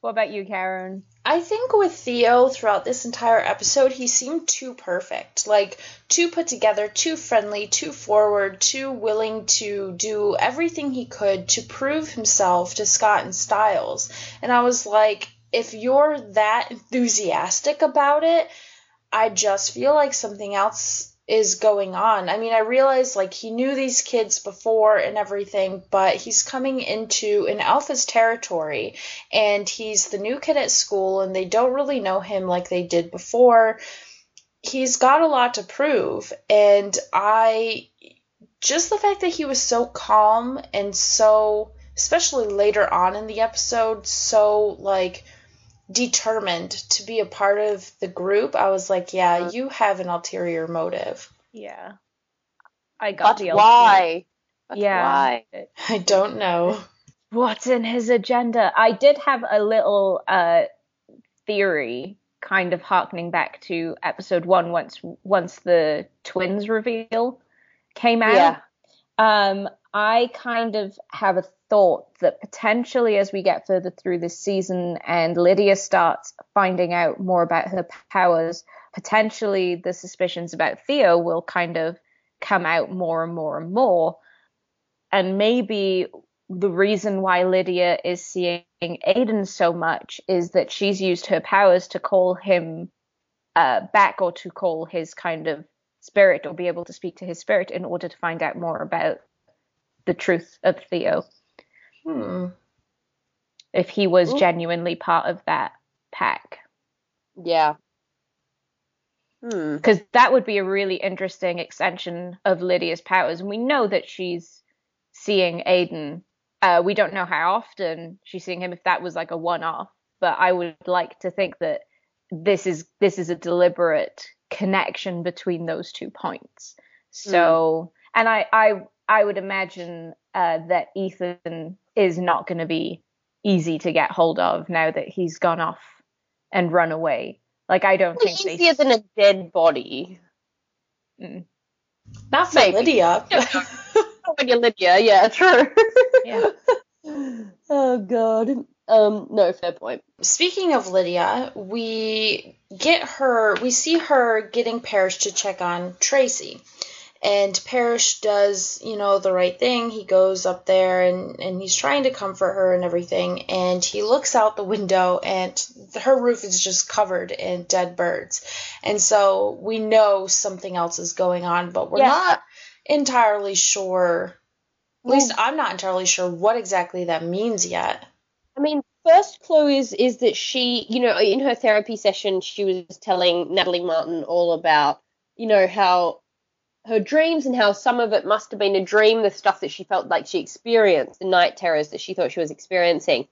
what about you, Karen? I think with Theo throughout this entire episode, he seemed too perfect. Like, too put together, too friendly, too forward, too willing to do everything he could to prove himself to Scott and Stiles. And I was like, if you're that enthusiastic about it, I just feel like something else is going on. I mean, I realize like he knew these kids before and everything, but he's coming into an alpha's territory and he's the new kid at school and they don't really know him like they did before. He's got a lot to prove and I just the fact that he was so calm and so especially later on in the episode so like determined to be a part of the group, I was like, yeah, you have an ulterior motive. Yeah, I got but the why? But Yeah. why? I don't know. What's in his agenda? I did have a little uh, theory, kind of harkening back to episode one, once once the twins reveal came out. Yeah. Um, I kind of have a thought that potentially, as we get further through this season and Lydia starts finding out more about her powers, potentially the suspicions about Theo will kind of come out more and more and more. And maybe the reason why Lydia is seeing Aiden so much is that she's used her powers to call him uh, back or to call his kind of spirit or be able to speak to his spirit in order to find out more about the truth of Theo. Hmm. If he was Ooh. genuinely part of that pack. Yeah. Hmm. Because that would be a really interesting extension of Lydia's powers. And we know that she's seeing Aiden. Uh, we don't know how often she's seeing him, if that was like a one off. But I would like to think that this is this is a deliberate connection between those two points. So and I I I would imagine uh, that Ethan is not going to be easy to get hold of now that he's gone off and run away. Like I don't Probably think they easier than a dead body. Mm. Not for Maybe. Lydia. when you're Lydia, yeah, true. Yeah. oh god. Um, no, fair point. Speaking of Lydia, we get her, we see her getting Parrish to check on Tracy. And Parrish does, you know, the right thing. He goes up there and, and he's trying to comfort her and everything. And he looks out the window and her roof is just covered in dead birds. And so we know something else is going on, but we're Yeah. not entirely sure. At least I'm not entirely sure what exactly that means yet. I mean, first clue is is that she, you know, in her therapy session, she was telling Natalie Martin all about, you know, how her dreams and how some of it must have been a dream, the stuff that she felt like she experienced, the night terrors that she thought she was experiencing.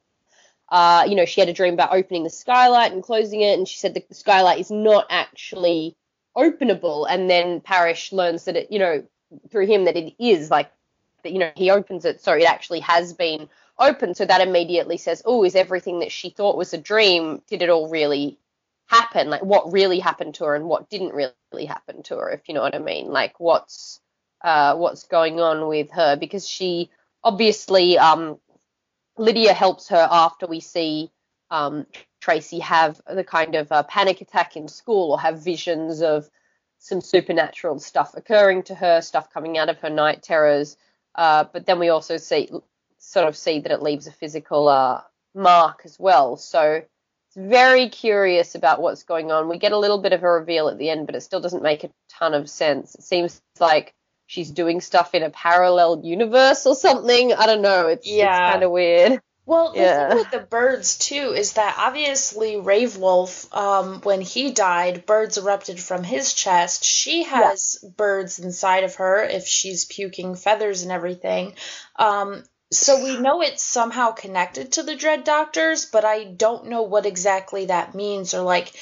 Uh, you know, she had a dream about opening the skylight and closing it, and she said the skylight is not actually openable. And then Parrish learns that it, you know, through him that it is like that. You know, he opens it, so it actually has been open. So that immediately says, "Oh, is everything that she thought was a dream? Did it all really happen? Like, what really happened to her and what didn't really happen to her? If you know what I mean? Like, what's uh, what's going on with her? Because she obviously, um, Lydia helps her after we see um, Tracy have the kind of uh, panic attack in school or have visions of some supernatural stuff occurring to her, stuff coming out of her night terrors. Uh, but then we also see sort of see that it leaves a physical uh, mark as well. So very curious about what's going on. We get a little bit of a reveal at the end, but it still doesn't make a ton of sense. It seems like she's doing stuff in a parallel universe or something. I don't know. It's, Yeah. it's kind of weird. Well, the Yeah. thing with the birds too is that obviously Rave Wolf, um, when he died, birds erupted from his chest. She has birds inside of her if she's puking feathers and everything. Um, so we know it's somehow connected to the Dread Doctors, but I don't know what exactly that means or like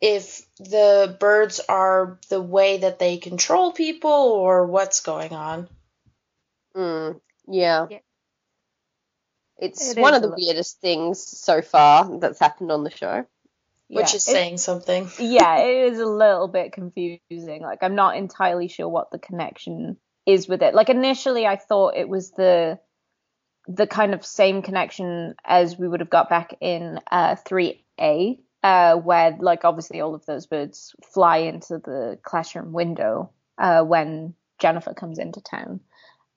if the birds are the way that they control people or what's going on. Mm, yeah. Yeah. It's It one of the a weirdest things so far that's happened on the show. Which Yeah, is it- saying something. yeah, it is a little bit confusing. Like I'm not entirely sure what the connection is with it. Like initially I thought it was the the kind of same connection as we would have got back in uh 3A, uh where like obviously all of those birds fly into the classroom window uh when Jennifer comes into town.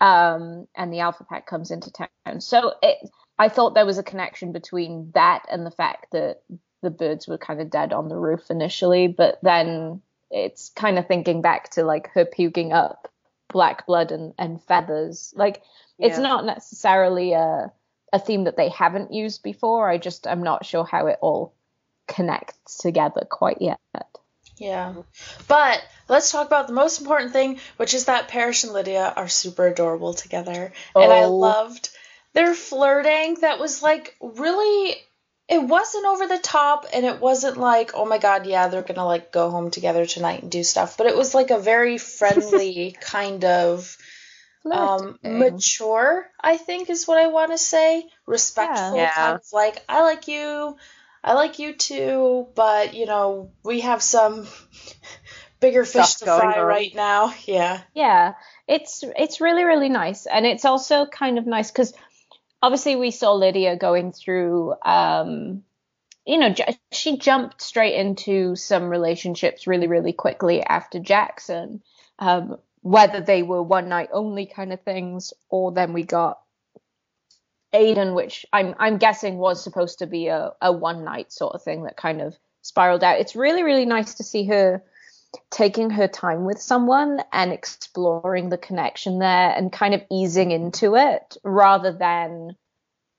Um and the Alpha Pack comes into town. So it I thought there was a connection between that and the fact that the birds were kind of dead on the roof initially, but then it's kind of thinking back to like her puking up black blood and, and feathers. Like it's not necessarily a a theme that they haven't used before. I just I'm not sure how it all connects together quite yet. Yeah. But let's talk about the most important thing, which is that Parrish and Lydia are super adorable together. And I Oh. loved their flirting. That was like really it wasn't over the top and it wasn't like, oh my god, yeah, they're gonna like go home together tonight and do stuff. But it was like a very friendly kind of um mature, I think is what I want to say. Respectful, Yeah. kind of like, I like you, I like you too, but you know, we have some bigger fish Stuff to fry on. right now. Yeah. Yeah, it's it's really really nice, and it's also kind of nice because obviously we saw Lydia going through, um, you know, she jumped straight into some relationships really really quickly after Jackson, um, whether they were one night only kind of things, or then we got Aiden, which I'm I'm guessing was supposed to be a, a one night sort of thing that kind of spiraled out. It's really really nice to see her taking her time with someone and exploring the connection there and kind of easing into it rather than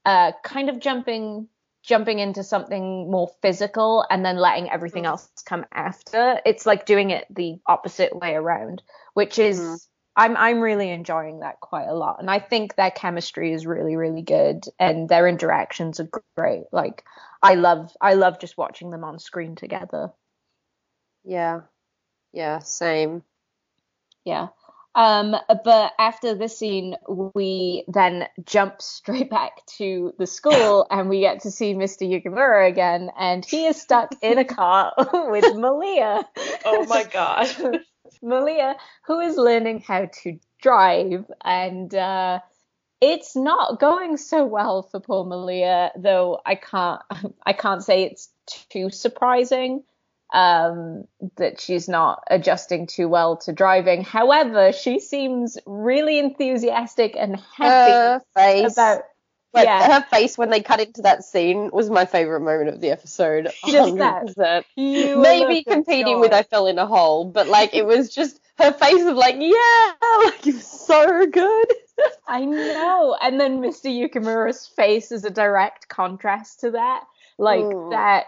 uh, kind of jumping jumping into something more physical and then letting everything else come after. It's like doing it the opposite way around, which is Mhm. I'm I'm really enjoying that quite a lot. And I think their chemistry is really really good and their interactions are great. Like I love I love just watching them on screen together. Yeah. Yeah, same. Yeah. Um, but after this scene, we then jump straight back to the school and we get to see Mr. Yukimura again, and he is stuck in a car with Malia. Oh my god. Malia, who is learning how to drive, and uh, it's not going so well for poor Malia, though I can't I can't say it's too surprising um, that she's not adjusting too well to driving. However, she seems really enthusiastic and happy Her face. about yeah. her face when they cut into that scene was my favorite moment of the episode. Just that 100%. pure Maybe competing with. I Fell in a Hole, but like it was just her face of like, yeah, like it was so good. I know. And then Mr. Yukimura's face is a direct contrast to that. Like Mm. that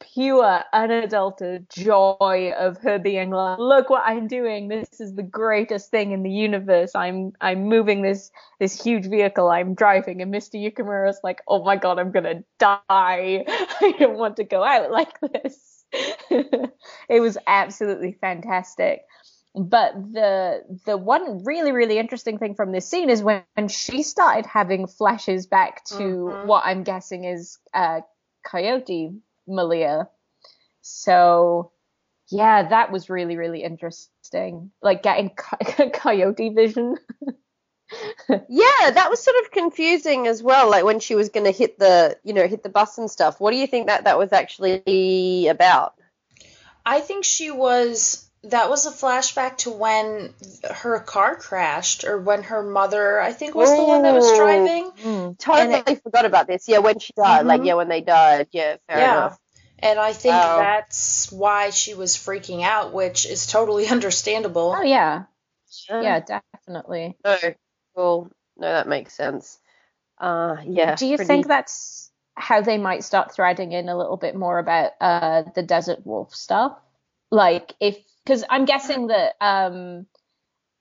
pure, unadulterated joy of her being like, look what I'm doing. This is the greatest thing in the universe. I'm I'm moving this this huge vehicle I'm driving and Mr. Yukimura's like, oh my god, I'm gonna die. I don't want to go out like this. it was absolutely fantastic. But the the one really really interesting thing from this scene is when, when she started having flashes back to Mhm. what I'm guessing is uh, Coyote Malia. So yeah, that was really really interesting. Like getting co- Coyote vision. Yeah, that was sort of confusing as well. Like when she was going to hit the, you know, hit the bus and stuff. What do you think that that was actually about? I think she was. That was a flashback to when her car crashed, or when her mother, I think, was the one that was Ooh. driving. Totally forgot about this. Yeah, when she died. Like, Mhm. yeah, when they died. Yeah, fair yeah. enough. And I think Wow. that's why she was freaking out, which is totally understandable. Oh yeah, Sure. yeah, definitely. No, well, no, that makes sense. Uh, yeah. Do you pretty- think that's how they might start threading in a little bit more about uh, the desert wolf stuff? Like, if because I'm guessing that um,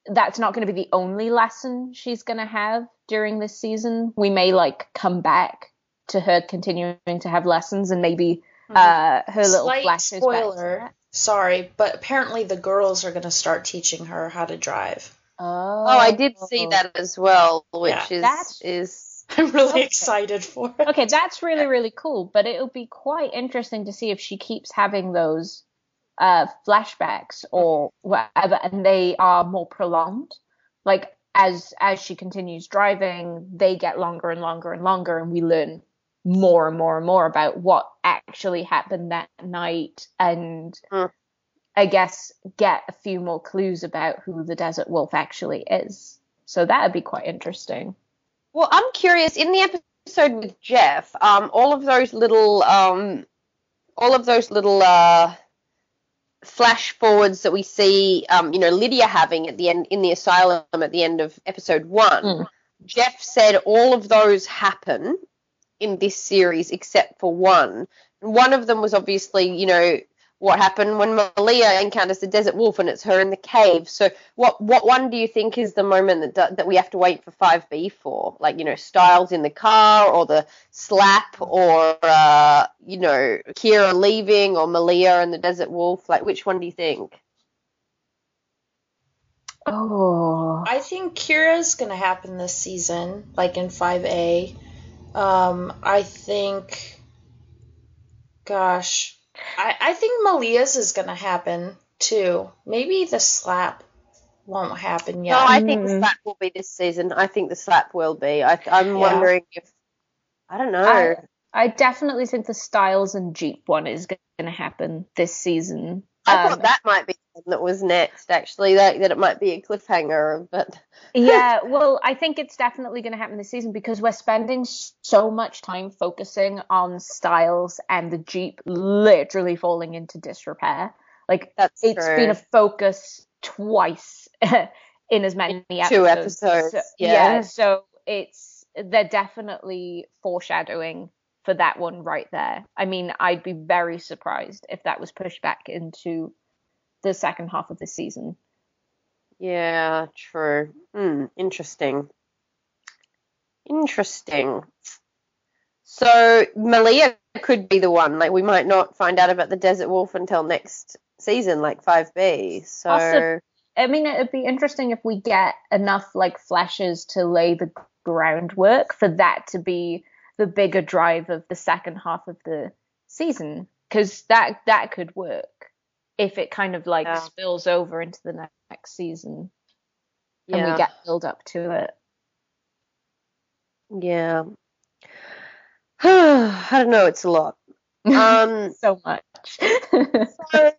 that's not going to be the only lesson she's going to have during this season. We may like come back to her continuing to have lessons and maybe uh, her little Slight flashes spoiler. that. Sorry, but apparently the girls are going to start teaching her how to drive. Oh, Oh, I did see that as well, which Yeah. is That's- is I'm really Okay. excited for it. Okay, that's really really cool. But it'll be quite interesting to see if she keeps having those uh, flashbacks or whatever, and they are more prolonged. Like as as she continues driving, they get longer and longer and longer, and we learn more and more and more about what actually happened that night, and Mm. I guess get a few more clues about who the Desert Wolf actually is. So that would be quite interesting. Well, I'm curious. In the episode with Jeff, um, all of those little, um, all of those little uh, flash forwards that we see, um, you know, Lydia having at the end in the asylum at the end of episode one. Mm. Jeff said all of those happen in this series except for one. One of them was obviously, you know, what happened when Malia encounters the desert wolf and it's her in the cave. So what what one do you think is the moment that that we have to wait for 5B for? Like, you know, Stiles in the car or the slap or uh, you know, Kira leaving or Malia and the desert wolf? Like which one do you think? Oh, I think Kira's going to happen this season, like in 5A. Um, I think, gosh, I, I think Malia's is going to happen too. Maybe the slap won't happen yet. No, I think the Mm. slap will be this season. I think the slap will be. I, I'm Yeah. wondering if I don't know. I, I definitely think the Stiles and Jeep one is going to happen this season. I Um, thought that might be the one that was next. Actually, that that it might be a cliffhanger, but yeah, well, I think it's definitely going to happen this season because we're spending so much time focusing on Stiles and the Jeep literally falling into disrepair. Like that's it's true. been a focus twice in as many episodes. Two episodes, So, yeah. so it's they're definitely foreshadowing for that one right there. I mean, I'd be very surprised if that was pushed back into the second half of the season. yeah, true. Hmm, interesting. Interesting. So Malia could be the one. Like we might not find out about the desert wolf until next season, like five B. So Possi- I mean, it'd be interesting if we get enough like flashes to lay the groundwork for that to be the bigger drive of the second half of the season, because that that could work if it kind of like Yeah. spills over into the ne- next season and yeah. we get build up to it. Yeah. I don't know. It's a lot. Um, so much. so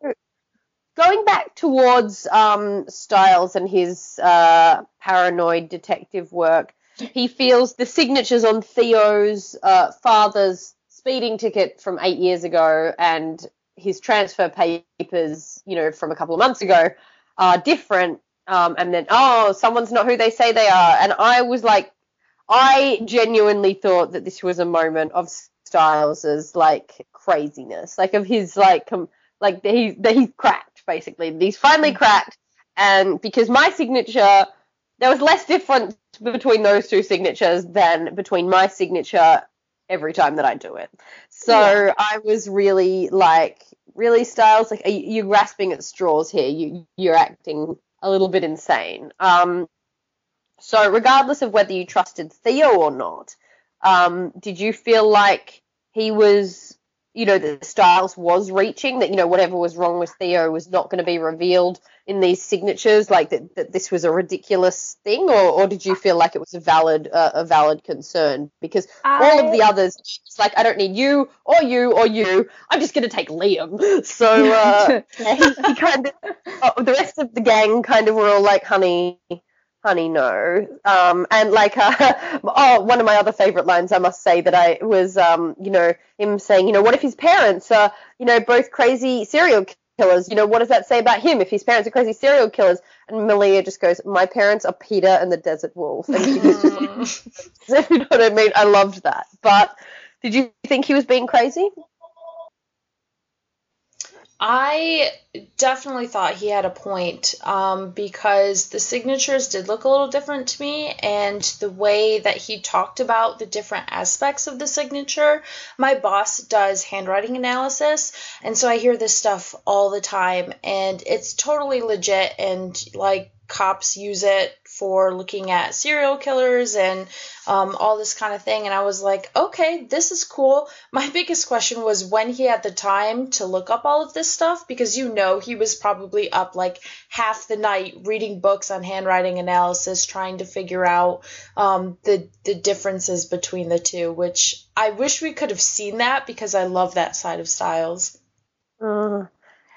going back towards um, Stiles and his uh, paranoid detective work, he feels the signatures on Theo's uh, father's speeding ticket from eight years ago and his transfer papers, you know, from a couple of months ago are different. Um, and then, oh, someone's not who they say they are. And I was like, I genuinely thought that this was a moment of Stiles's like craziness, like of his like com- like that he that he's cracked basically. He's finally cracked, and because my signature, there was less difference between those two signatures than between my signature every time that I do it. So Yeah. I was really like, really Stiles, like are you, you're grasping at straws here. You you're acting a little bit insane. Um, so regardless of whether you trusted Theo or not, um, did you feel like he was, you know, that Stiles was reaching that, you know, whatever was wrong with Theo was not going to be revealed in these signatures, like that, that this was a ridiculous thing, or, or did you feel like it was a valid uh, a valid concern? Because all of the others, it's like I don't need you or you or you. I'm just going to take Liam. So uh, yeah, he, he kind of, oh, the rest of the gang kind of were all like, honey, honey no. Um and like uh, oh one of my other favorite lines i must say that i was um you know him saying you know what if his parents are you know both crazy serial killers? You know what does that say about him? If his parents are crazy serial killers? And malia just goes my parents are peter and the desert wolf. And she just you know what i mean? I loved that. But did you think he was being crazy I definitely thought he had a point um, because the signatures did look a little different to me, and the way that he talked about the different aspects of the signature. My boss does handwriting analysis, and so I hear this stuff all the time, and it's totally legit, and like cops use it for looking at serial killers and um, all this kind of thing. And I was like, okay, this is cool. My biggest question was when he had the time to look up all of this stuff because you know he was probably up like half the night reading books on handwriting analysis, trying to figure out um, the the differences between the two. Which I wish we could have seen that because I love that side of Stiles. Uh,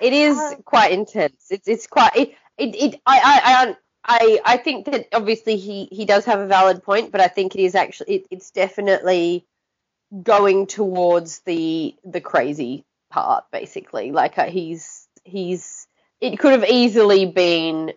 it is quite intense. It's it's quite it it, it I, I I I think that obviously he he does have a valid point, but I think it is actually it, it's definitely going towards the the crazy part basically. Like uh, he's he's it could have easily been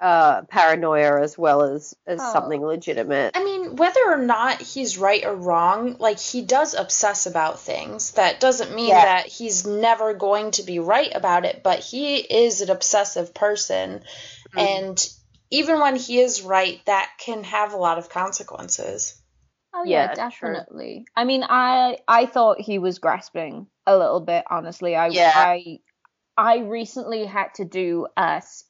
uh paranoia as well as as Oh. something legitimate. I mean, whether or not he's right or wrong, like he does obsess about things. That doesn't mean Yeah. that he's never going to be right about it, but he is an obsessive person. And even when he is right, that can have a lot of consequences. Oh yeah, Yeah, true. definitely. I mean, I I thought he was grasping a little bit. Honestly, I Yeah. I I recently had to do s-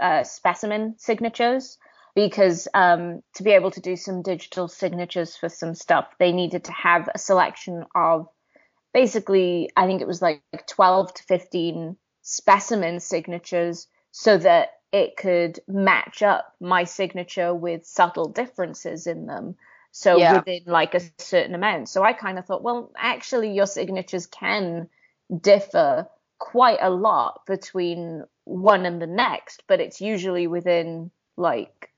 uh specimen signatures because um to be able to do some digital signatures for some stuff, they needed to have a selection of basically I think it was like 12 to 15 specimen signatures so that it could match up my signature with subtle differences in them. So Yeah. within like a certain amount. So I kind of thought, well, actually your signatures can differ quite a lot between one and the next, but it's usually within like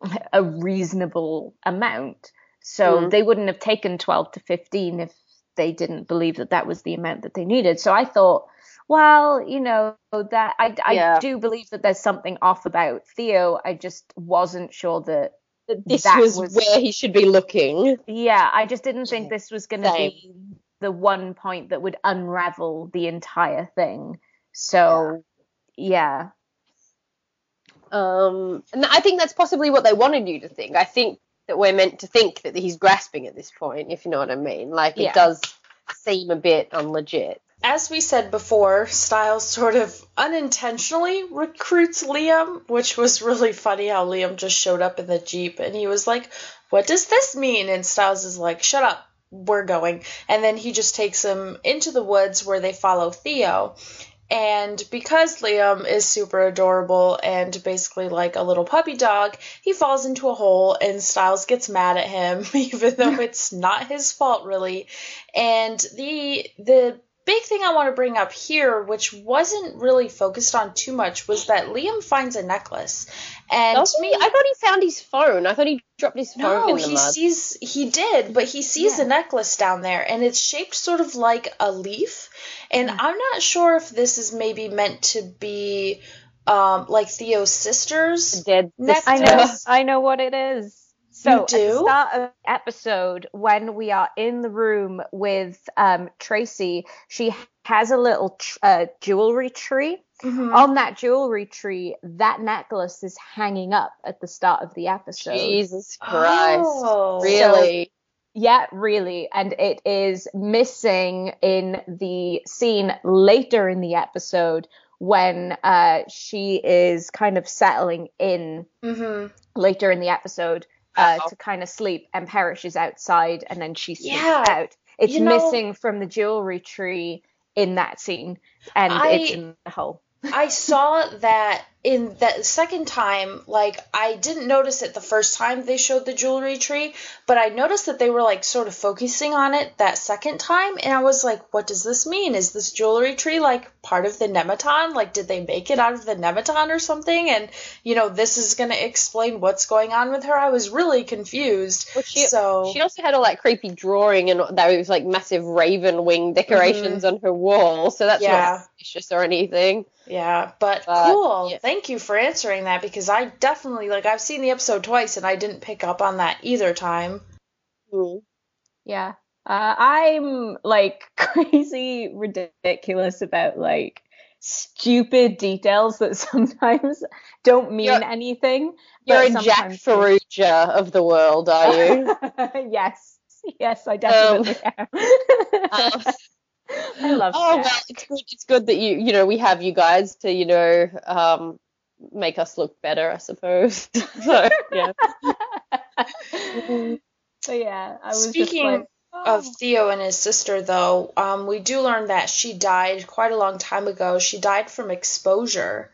a reasonable amount. So Mhm. they wouldn't have taken 12 to 15 if they didn't believe that that was the amount that they needed. So I thought, well, you know, that I, I Yeah. do believe that there's something off about Theo. I just wasn't sure that This that was, was- where he should be looking. yeah, I just didn't think this was going to be the one point that would unravel the entire thing. So, yeah. Um, and I think that's possibly what they wanted you to think. I think that we're meant to think that he's grasping at this point, if you know what I mean. Like it does seem a bit unlegit. As we said before, Stiles sort of unintentionally recruits Liam, which was really funny how Liam just showed up in the Jeep and he was like, What does this mean? And Stiles is like, Shut up, we're going. And then he just takes him into the woods where they follow Theo. and because Liam is super adorable and basically like a little puppy dog, he falls into a hole and Stiles gets mad at him, even though it's not his fault really. And the the big thing I want to bring up here, which wasn't really focused on too much, was that Liam finds a necklace. And Does to he? me, I thought he found his phone. I thought he dropped his phone no, in the he mud. sees he did, but he sees the necklace down there, and it's shaped sort of like a leaf. And I'm not sure if this is maybe meant to be um, like Theo's sisters. Dead necklace. I know, I know what it is. So at the start of the episode, when we are in the room with um, Tracy, she has a little tr- uh, jewelry tree. Mhm. On that jewelry tree, that necklace is hanging up at the start of the episode. Jesus Christ. Oh. Really? Yeah, really. And it is missing in the scene later in the episode when uh, she is kind of settling in hmm later in the episode uh, Wow. to kind of sleep and perishes outside and then she sleeps Yeah. out. It's You know- missing from the jewelry tree in that scene and I- it's in the hole. I saw that in that second time, like I didn't notice it the first time they showed the jewelry tree, but I noticed that they were like sort of focusing on it that second time, and I was like, what does this mean? Is this jewelry tree like part of the Nemeton? Like, did they make it out of the Nemeton or something? And you know, this is gonna explain what's going on with her. I was really confused. Well, she, so she also had all that creepy drawing and there was like massive raven wing decorations on her wall, so that's Mm-hmm. Yeah. not suspicious or anything. Yeah, but, But, cool. yeah. Thank you for answering that because I definitely like I've seen the episode twice and I didn't pick up on that either time. Hmm. Yeah. Uh, I'm like crazy ridiculous about like stupid details that sometimes don't mean You're- anything. You're a Jack sometimes. Ferrugia of the world, are you? yes. Yes, I definitely am. I love oh Jack. well, it's good. It's good that you you know we have you guys to you know um make us look better, I suppose. so yeah. But yeah, I was Speaking just like, Of oh. Theo and his sister, though, um, we do learn that she died quite a long time ago. She died from exposure.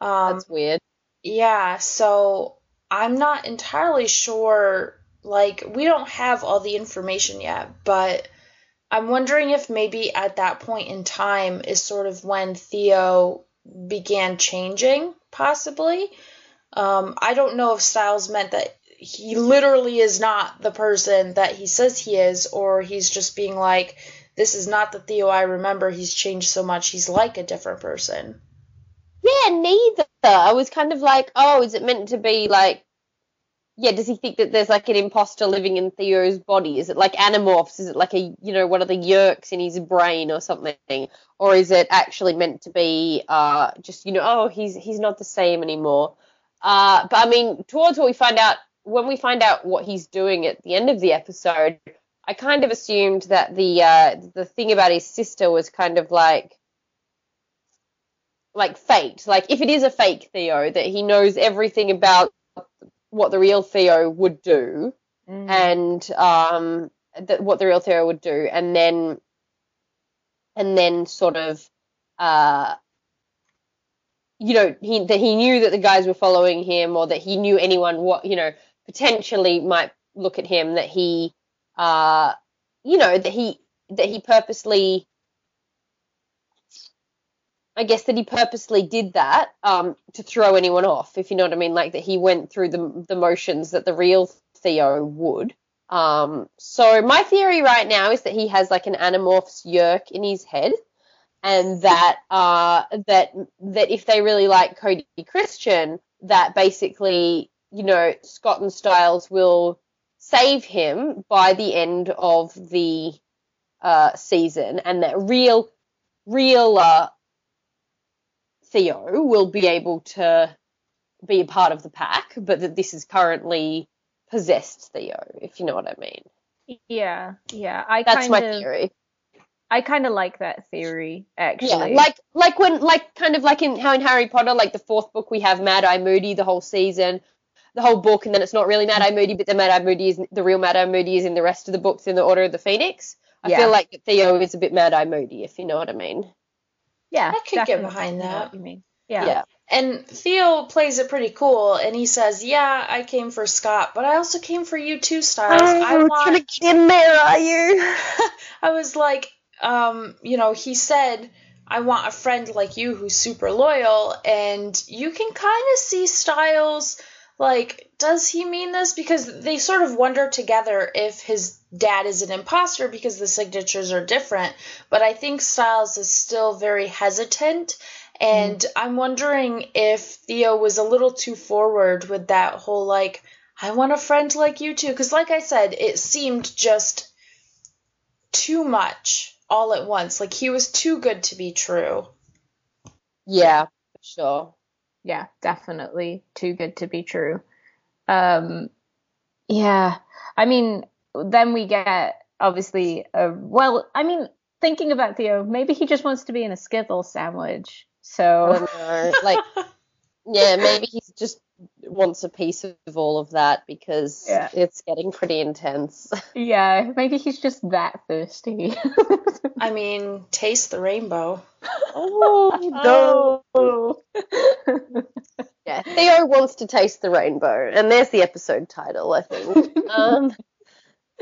Um, That's weird. Yeah, so I'm not entirely sure. Like, we don't have all the information yet, but I'm wondering if maybe at that point in time is sort of when Theo began changing, possibly. Um, I don't know if Stiles meant that he literally is not the person that he says he is, or he's just being like, this is not the Theo I remember. He's changed so much. He's like a different person. Yeah, neither. I was kind of like, oh, is it meant to be like, yeah, does he think that there's like an imposter living in Theo's body? Is it like Animorphs? Is it like a, you know, one of the Yeerks in his brain or something? Or is it actually meant to be uh, just, you know, oh, he's he's not the same anymore? Uh, but I mean, towards what we find out, when we find out what he's doing at the end of the episode, I kind of assumed that the uh, the thing about his sister was kind of like like fate. Like if it is a fake Theo, that he knows everything about what the real Theo would do, Mm. and um, that what the real Theo would do, and then and then sort of uh, you know, he that he knew that the guys were following him, or that he knew anyone what you know potentially might look at him. That he, uh, you know, that he that he purposely, I guess that he purposely did that um, to throw anyone off, if you know what I mean. Like that he went through the the motions that the real Theo would. Um, so my theory right now is that he has like an Animorphs Yeerk in his head and that uh, that that if they really like Cody Christian, that basically you know Scott and Stiles will save him by the end of the uh, season, and that real real uh, Theo will be able to be a part of the pack, but that this is currently possessed Theo, if you know what I mean. Yeah, yeah. I That's kind my of, theory. I kind of like that theory actually. Yeah, like like when like kind of like in how in Harry Potter, like the fourth book we have Mad Eye Moody the whole season, the whole book, and then it's not really Mad Eye Moody, but the Mad Eye Moody is the real Mad Eye Moody is in the rest of the books in the Order of the Phoenix. I Yeah. feel like Theo is a bit Mad Eye Moody, if you know what I mean. Yeah, I could get behind that. You mean? Yeah. Yeah. And Theo plays it pretty cool, and he says, "Yeah, I came for Scott, but I also came for you too, Stiles. I Oh, want." gonna get in there, are you? I was like, um, you know, he said, "I want a friend like you who's super loyal," and you can kind of see Stiles. Like, does he mean this? Because they sort of wonder together if his dad is an imposter because the signatures are different. But I think Stiles is still very hesitant. And mm-hmm. I'm wondering if Theo was a little too forward with that whole, like, I want a friend like you too. Because, like I said, it seemed just too much all at once. Like, he was too good to be true. Yeah, sure. Yeah, definitely too good to be true. Um, yeah, I mean, then we get obviously a well. I mean, thinking about Theo, maybe he just wants to be in a Skittle sandwich. So know. Like, yeah, maybe he's just wants a piece of all of that because Yeah. it's getting pretty intense. yeah, maybe he's just that thirsty. I mean, taste the rainbow. oh oh. Yeah, Theo wants to taste the rainbow, and there's the episode title, I think. Um,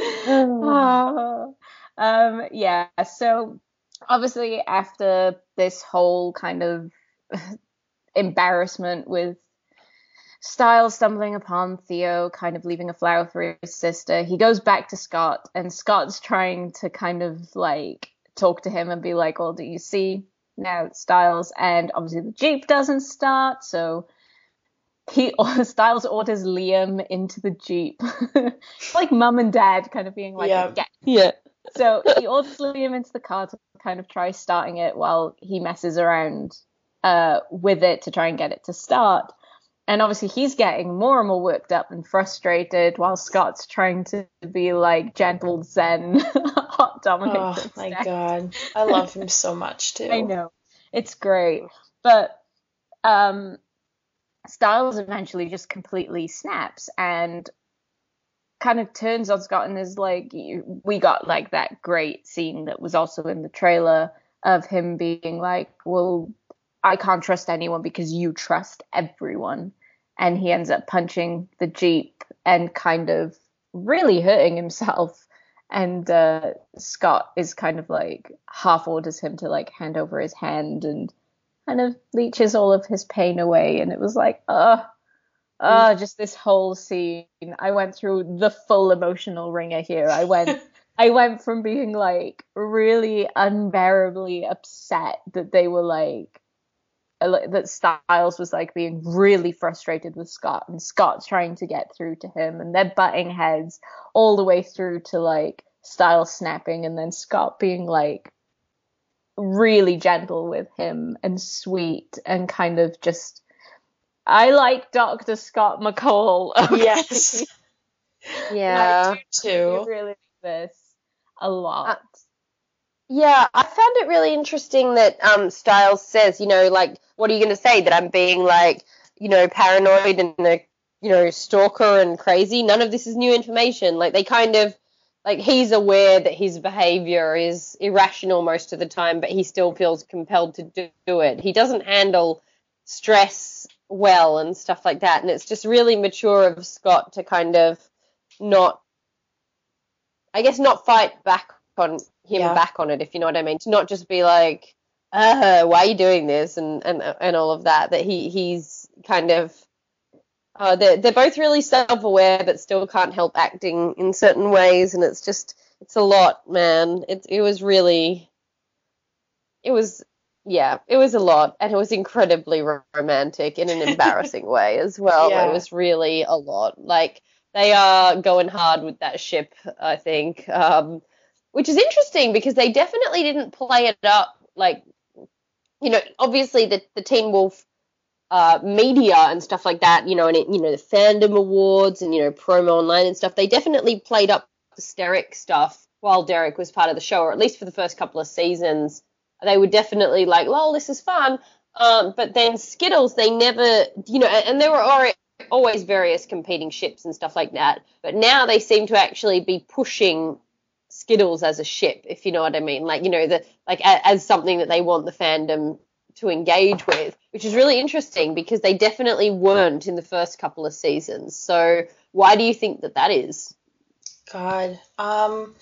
Oh. um, yeah, so obviously after this whole kind of embarrassment with Stiles stumbling upon Theo, kind of leaving a flower for his sister, he goes back to Scott, and Scott's trying to kind of like talk to him and be like, Well, do you see now Stiles? And obviously the Jeep doesn't start, so he Stiles orders Liam into the Jeep. like mum and dad kind of being like, Yeah. "Get yeah. so he orders Liam into the car to kind of try starting it while he messes around uh, with it to try and get it to start. And obviously, he's getting more and more worked up and frustrated while Scott's trying to be like gentle Zen hot dominant. Oh my god. I love him so much too. I know. It's great. But um Stiles eventually just completely snaps and kind of turns on Scott and is like we got like that great scene that was also in the trailer of him being like, Well, I can't trust anyone because you trust everyone and he ends up punching the Jeep and kind of really hurting himself and uh, Scott is kind of like half orders him to like hand over his hand and kind of leeches all of his pain away. And it was like, uh, uh, just this whole scene. I went through the full emotional ringer here. I went, I went from being like really unbearably upset that they were like, like, that Stiles was like being really frustrated with Scott and Scott's trying to get through to him and they're butting heads all the way through to like Stiles snapping and then Scott being like really gentle with him and sweet and kind of just I like Dr. Scott McCall. Yes. Yeah. I do too. I really like this a lot. Uh, Yeah, I found it really interesting that um, Stiles says, you know, like, what are you going to say? That I'm being like, you know, paranoid and a, you know, stalker and crazy? None of this is new information. Like, they kind of, like, he's aware that his behavior is irrational most of the time, but he still feels compelled to do, do it. He doesn't handle stress well and stuff like that. And it's just really mature of Scott to kind of not, I guess, not fight back on him Yeah. back on it, if you know what I mean. To not just be like, uh, why are you doing this and, and, and all of that. That he, he's kind of, uh, they're, they're both really self aware, but still can't help acting in certain ways. And it's just, it's a lot, man. It, it was really, it was, yeah, it was a lot. And it was incredibly romantic in an embarrassing way as well. Yeah. It was really a lot. Like, they are going hard with that ship, I think. Um, which is interesting because they definitely didn't play it up like you know obviously the the Teen Wolf uh, media and stuff like that you know and it, you know the fandom awards and you know promo online and stuff they definitely played up the Sterek stuff while Derek was part of the show or at least for the first couple of seasons. They were definitely like lol this is fun. Um, but then Skittles they never you know and, and there were always various competing ships and stuff like that but now they seem to actually be pushing Skittles as a ship, if you know what I mean. Like, you know, the like a, as something that they want the fandom to engage with, which is really interesting because they definitely weren't in the first couple of seasons. So why do you think that that is? God. Um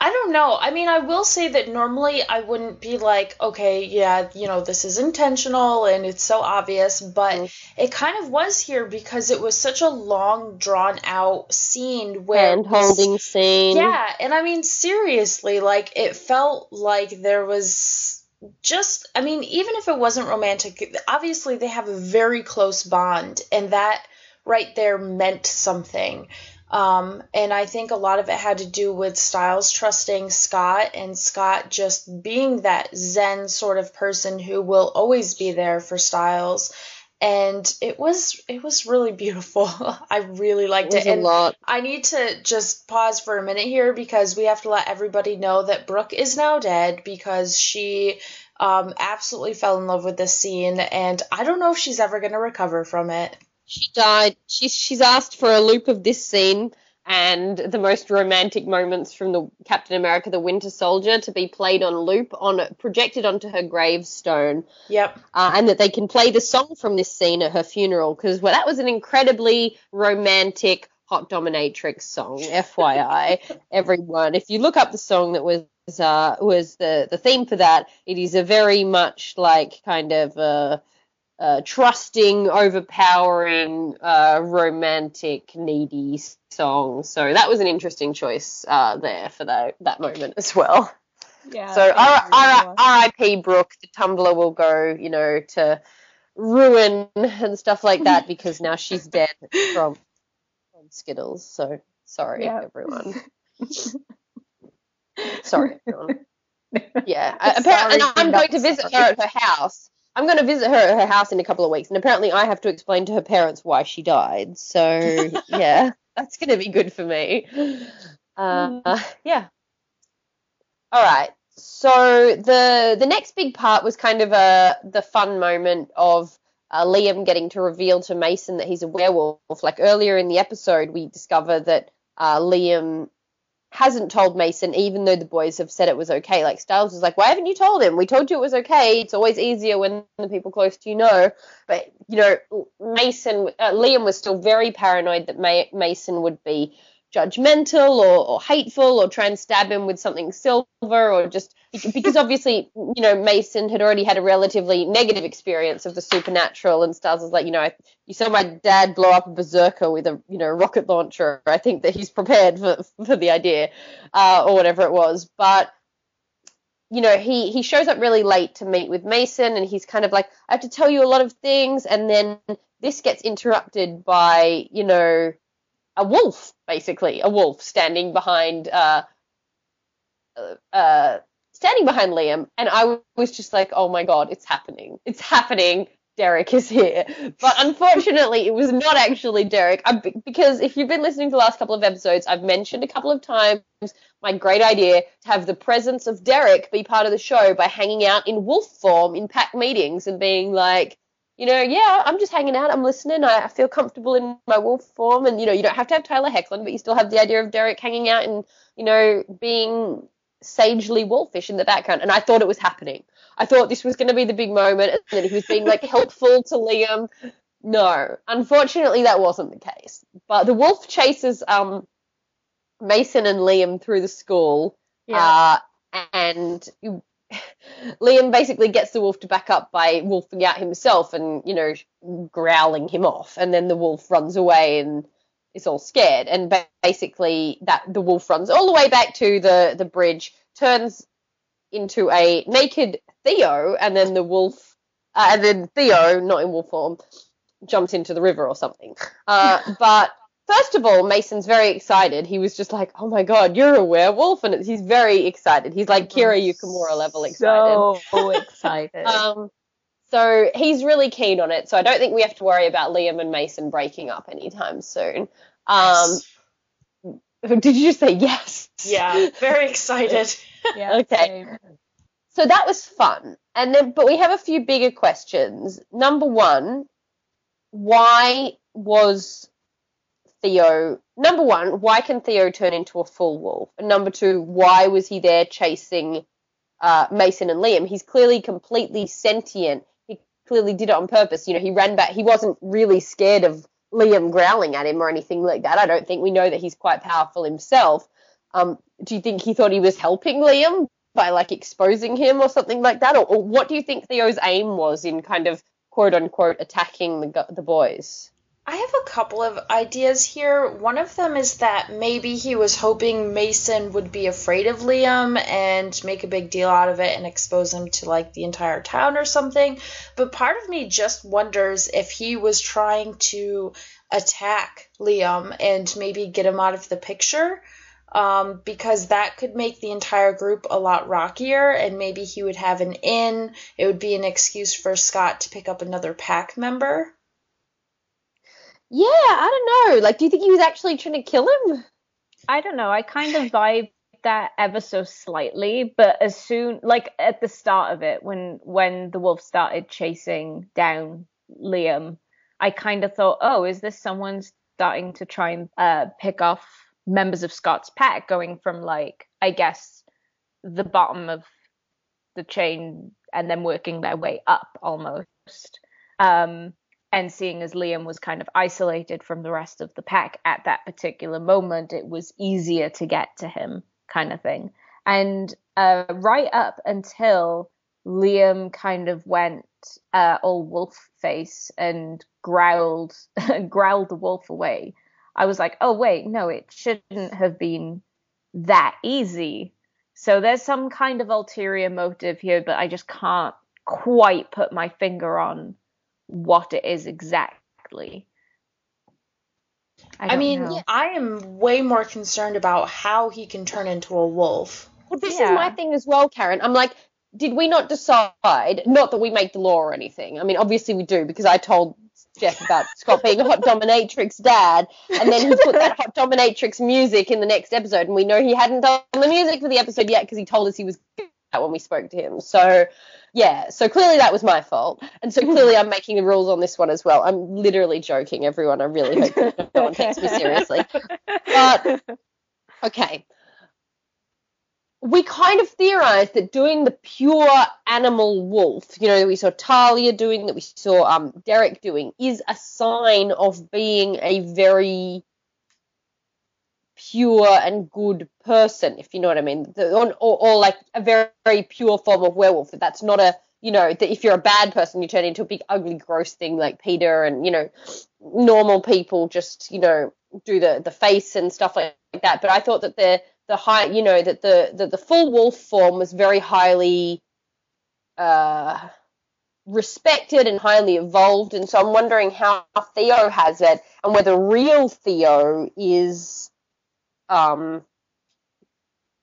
I don't know. I mean, I will say that normally I wouldn't be like, okay, yeah, you know, this is intentional and it's so obvious, but Mm-hmm. it kind of was here because it was such a long, drawn out scene where Hand holding scene. Yeah, and I mean, seriously, like, it felt like there was just, I mean, even if it wasn't romantic, obviously they have a very close bond, and that right there meant something. Um, and I think a lot of it had to do with Stiles trusting Scott and Scott just being that Zen sort of person who will always be there for Stiles. And it was it was really beautiful. I really liked it. a And lot. I need to just pause for a minute here because we have to let everybody know that Brooke is now dead because she um, absolutely fell in love with this scene, and I don't know if she's ever going to recover from it. She died. She's she's asked for a loop of this scene and the most romantic moments from the Captain America: The Winter Soldier to be played on loop on projected onto her gravestone. Yep. uh, and that they can play the song from this scene at her funeral because well, that was an incredibly romantic hot dominatrix song fyi everyone if you look up the song that was uh, was the the theme for that it is a very much like kind of uh, uh, trusting overpowering uh, romantic needy song so that was an interesting choice uh, there for that that moment as well Yeah. so R- R- R.I.P. Brooke, the Tumblr will go, you know, to ruin and stuff like that because now she's dead from, from Skittles. So sorry, Yeah. everyone. sorry, everyone. Yeah, Sorry apparently I'm going to visit her at her house. I'm going to visit her at her house in a couple of weeks, and apparently I have to explain to her parents why she died. So yeah, that's going to be good for me. Uh, yeah. All right. So the the next big part was kind of a the fun moment of uh, Liam getting to reveal to Mason that he's a werewolf. Like earlier in the episode, we discover that uh, Liam hasn't told Mason, even though the boys have said it was okay. Like Stiles was like, "Why haven't you told him? We told you it was okay. It's always easier when the people close to you know." But you know, Mason, uh, Liam was still very paranoid that Ma- Mason would be judgmental or, or hateful or try and stab him with something silver or just because obviously you know Mason had already had a relatively negative experience of the supernatural and Stiles was like you know I, you saw my dad blow up a berserker with a you know rocket launcher. I think that he's prepared for for the idea uh, or whatever it was. But you know he he shows up really late to meet with Mason and he's kind of like I have to tell you a lot of things and then this gets interrupted by you know a wolf, basically, a wolf standing behind uh, uh, standing behind Liam, and I was just like, oh my god, it's happening, it's happening. Derek is here, but unfortunately, it was not actually Derek. I, because if you've been listening to the last couple of episodes, I've mentioned a couple of times my great idea to have the presence of Derek be part of the show by hanging out in wolf form in pack meetings and being like, you know, yeah, I'm just hanging out, I'm listening, I, I feel comfortable in my wolf form, and you know, you don't have to have Tyler Hoechlin, but you still have the idea of Derek hanging out and you know being sagely wolfish in the background, and I thought it was happening. I thought this was going to be the big moment, and that he was being like helpful to Liam. No, unfortunately, that wasn't the case. But the wolf chases um Mason and Liam through the school, Yeah. uh, and Liam basically gets the wolf to back up by wolfing out himself and, you know, growling him off. And then the wolf runs away and is all scared. And basically, that the wolf runs all the way back to the, the bridge, turns into a naked Theo, and then the wolf, uh, and then Theo, not in wolf form, jumps into the river or something. Uh, but first of all, Mason's very excited. He was just like, "Oh my god, you're a werewolf!" and he's very excited. He's like Kira Yukimura level excited. So excited. Um, so he's really keen on it. So I don't think we have to worry about Liam and Mason breaking up anytime soon. Um, did you just say yes? Yeah, very excited. yeah, okay. same. So that was fun. And then, but we have a few bigger questions. Number one, why was Theo, number one, why can Theo turn into a full wolf? And number two, why was he there chasing uh, Mason and Liam. He's clearly completely sentient. He clearly did it on purpose. You know, he ran back. He wasn't really scared of Liam growling at him or anything like that. I don't think we know that he's quite powerful himself. Um, do you think he thought he was helping Liam by like exposing him or something like that, or, or what do you think Theo's aim was in kind of quote unquote attacking the the boys? I have a couple of ideas here. One of them is that maybe he was hoping Mason would be afraid of Liam and make a big deal out of it and expose him to like the entire town or something. But part of me just wonders if he was trying to attack Liam and maybe get him out of the picture. Um, because that could make the entire group a lot rockier, and maybe he would have an in. It would be an excuse for Scott to pick up another pack member. Yeah, I don't know. Like, do you think he was actually trying to kill him? I don't know. I kind of vibe that ever so slightly, but as soon like at the start of it, when when the wolf started chasing down Liam, I kind of thought, oh, is this someone starting to try and uh, pick off members of Scott's pack, going from like I guess the bottom of the chain and then working their way up almost. Um, and seeing as Liam was kind of isolated from the rest of the pack at that particular moment, it was easier to get to him, kind of thing. And uh, right up until Liam kind of went uh, all wolf face and growled, growled the wolf away. I was like, oh wait, no, it shouldn't have been that easy. So there's some kind of ulterior motive here, but I just can't quite put my finger on what it is exactly. I, I mean, know. I am way more concerned about how he can turn into a wolf. Well, this yeah. is my thing as well, Karen. I'm like, did we not decide? Not that we make the law or anything. I mean, obviously we do because I told Jeff about Scott being a hot dominatrix dad, and then he put that hot dominatrix music in the next episode, and we know he hadn't done the music for the episode yet because he told us he was when we spoke to him. So yeah, so clearly that was my fault, and so clearly I'm making the rules on this one as well. I'm literally joking, everyone. I really hope no one takes me seriously. But okay, we kind of theorized that doing the pure animal wolf, you know, that we saw Talia doing, that we saw um, Derek doing, is a sign of being a very pure and good person, if you know what I mean, the, or, or, like a very, very pure form of werewolf. That's not a, you know, that if you're a bad person, you turn into a big, ugly, gross thing like Peter, and you know, normal people just, you know, do the the face and stuff like that. But I thought that the the high, you know, that the the, the full wolf form was very highly. Uh, respected and highly evolved, and so I'm wondering how Theo has it, and whether real Theo is um,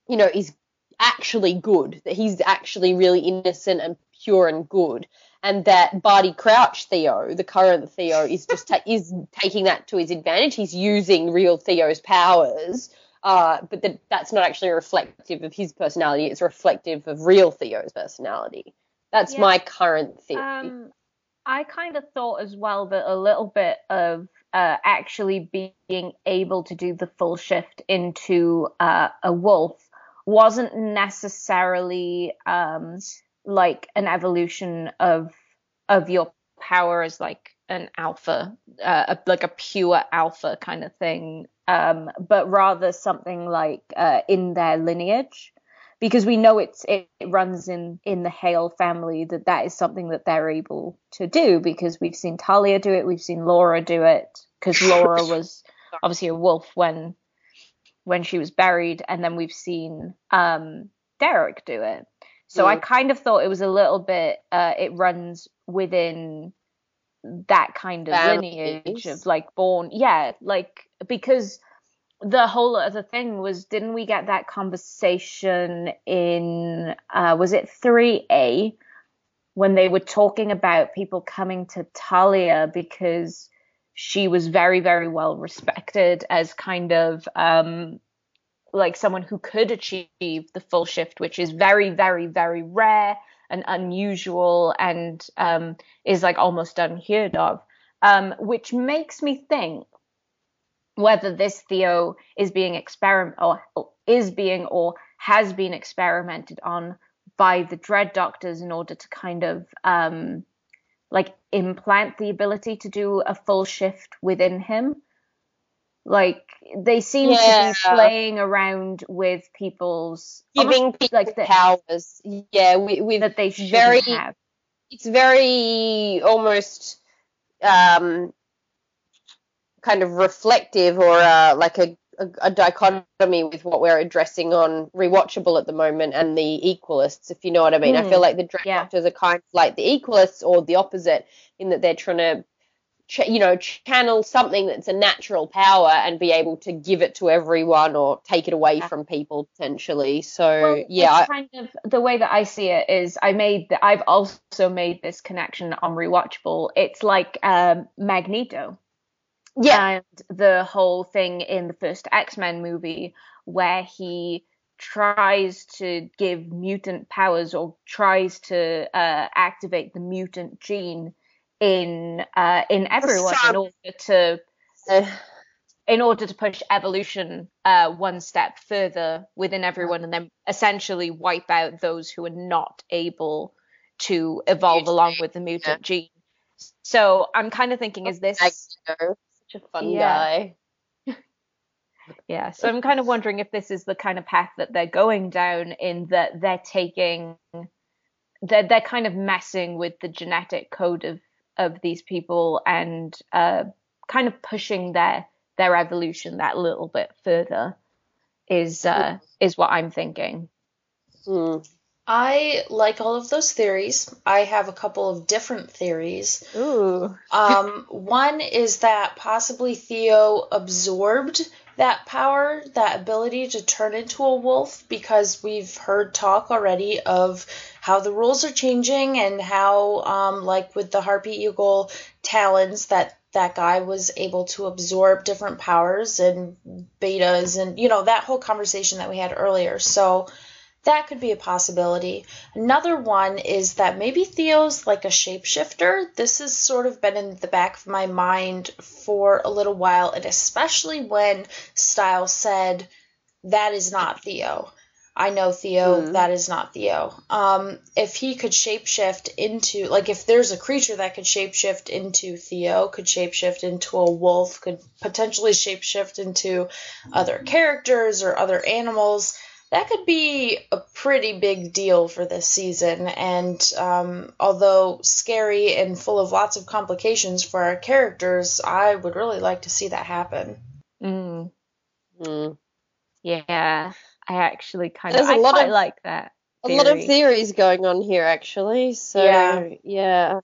you know, is actually good, that he's actually really innocent and pure and good, and that Barty Crouch Theo, the current Theo, is just ta- is taking that to his advantage. He's using real Theo's powers, uh, but that that's not actually reflective of his personality. It's reflective of real Theo's personality. That's yeah. my current theory. Um, I kind of thought as well that a little bit of uh, actually being able to do the full shift into uh, a wolf wasn't necessarily um, like an evolution of of your power as like an alpha, uh, like a pure alpha kind of thing, um, but rather something like uh, in their lineage because we know it's it runs in in the Hale family that that is something that they're able to do because we've seen Talia do it, we've seen Laura do it because Laura was obviously a wolf when when she was buried, and then we've seen um, Derek do it. So mm. I kind of thought it was a little bit. Uh, it runs within that kind of Families. lineage of like born, yeah, like because the whole other thing was didn't we get that conversation in uh, was it 3a when they were talking about people coming to Talia because she was very very well respected as kind of um, like someone who could achieve the full shift which is very very very rare and unusual and um, is like almost unheard of. Um, which makes me think whether this Theo is being experiment or is being or has been experimented on by the Dread Doctors in order to kind of um, like implant the ability to do a full shift within him. Like they seem to be playing around with people's Giving people like the, powers. Yeah, we, we that they very have. it's very almost um, kind of reflective or uh, like a, a, a dichotomy with what we're addressing on rewatchable at the moment and the equalists, if you know what I mean. I Mm, feel like the Dread yeah. Doctors are kind of like the equalists or the opposite in that they're trying to. Ch- you know, channel something that's a natural power and be able to give it to everyone or take it away Yeah. from people potentially. So Well, yeah, I- kind of the way that I see it is I made the, I've also made this connection on rewatchable. It's like um, Magneto. Yeah, and the whole thing in the first X-Men movie where he tries to give mutant powers or tries to uh, activate the mutant gene in uh, in everyone in order to Uh, in order to push evolution uh, one step further within everyone and then essentially wipe out those who are not able to evolve along with the mutant gene. So I'm kind of thinking, is this a fun Yeah. guy. Yeah, so I'm kind of wondering if this is the kind of path that they're going down in that they're taking they're they're kind of messing with the genetic code of of these people and uh kind of pushing their their evolution that little bit further is uh is what I'm thinking. Hmm. I like all of those theories. I have a couple of different theories. Ooh. Um, one is that possibly Theo absorbed that power, that ability to turn into a wolf, because we've heard talk already of how the rules are changing and how, um, like with the Harpy Eagle talons, that that guy was able to absorb different powers and betas and you know that whole conversation that we had earlier. So that could be a possibility. Another one is that maybe Theo's like a shapeshifter. This has sort of been in the back of my mind for a little while, and especially when Stiles said, That is not Theo. I know Theo, Hmm. that is not Theo. Um, if he could shapeshift into, like, if there's a creature that could shapeshift into Theo, could shapeshift into a wolf, could potentially shapeshift into other characters or other animals, that could be a pretty big deal for this season. And um, although scary and full of lots of complications for our characters, I would really like to see that happen. Mm, Hmm. yeah. I actually kind There's of a I lot quite of- like that. A lot of theories going on here, actually. So Yeah. yeah.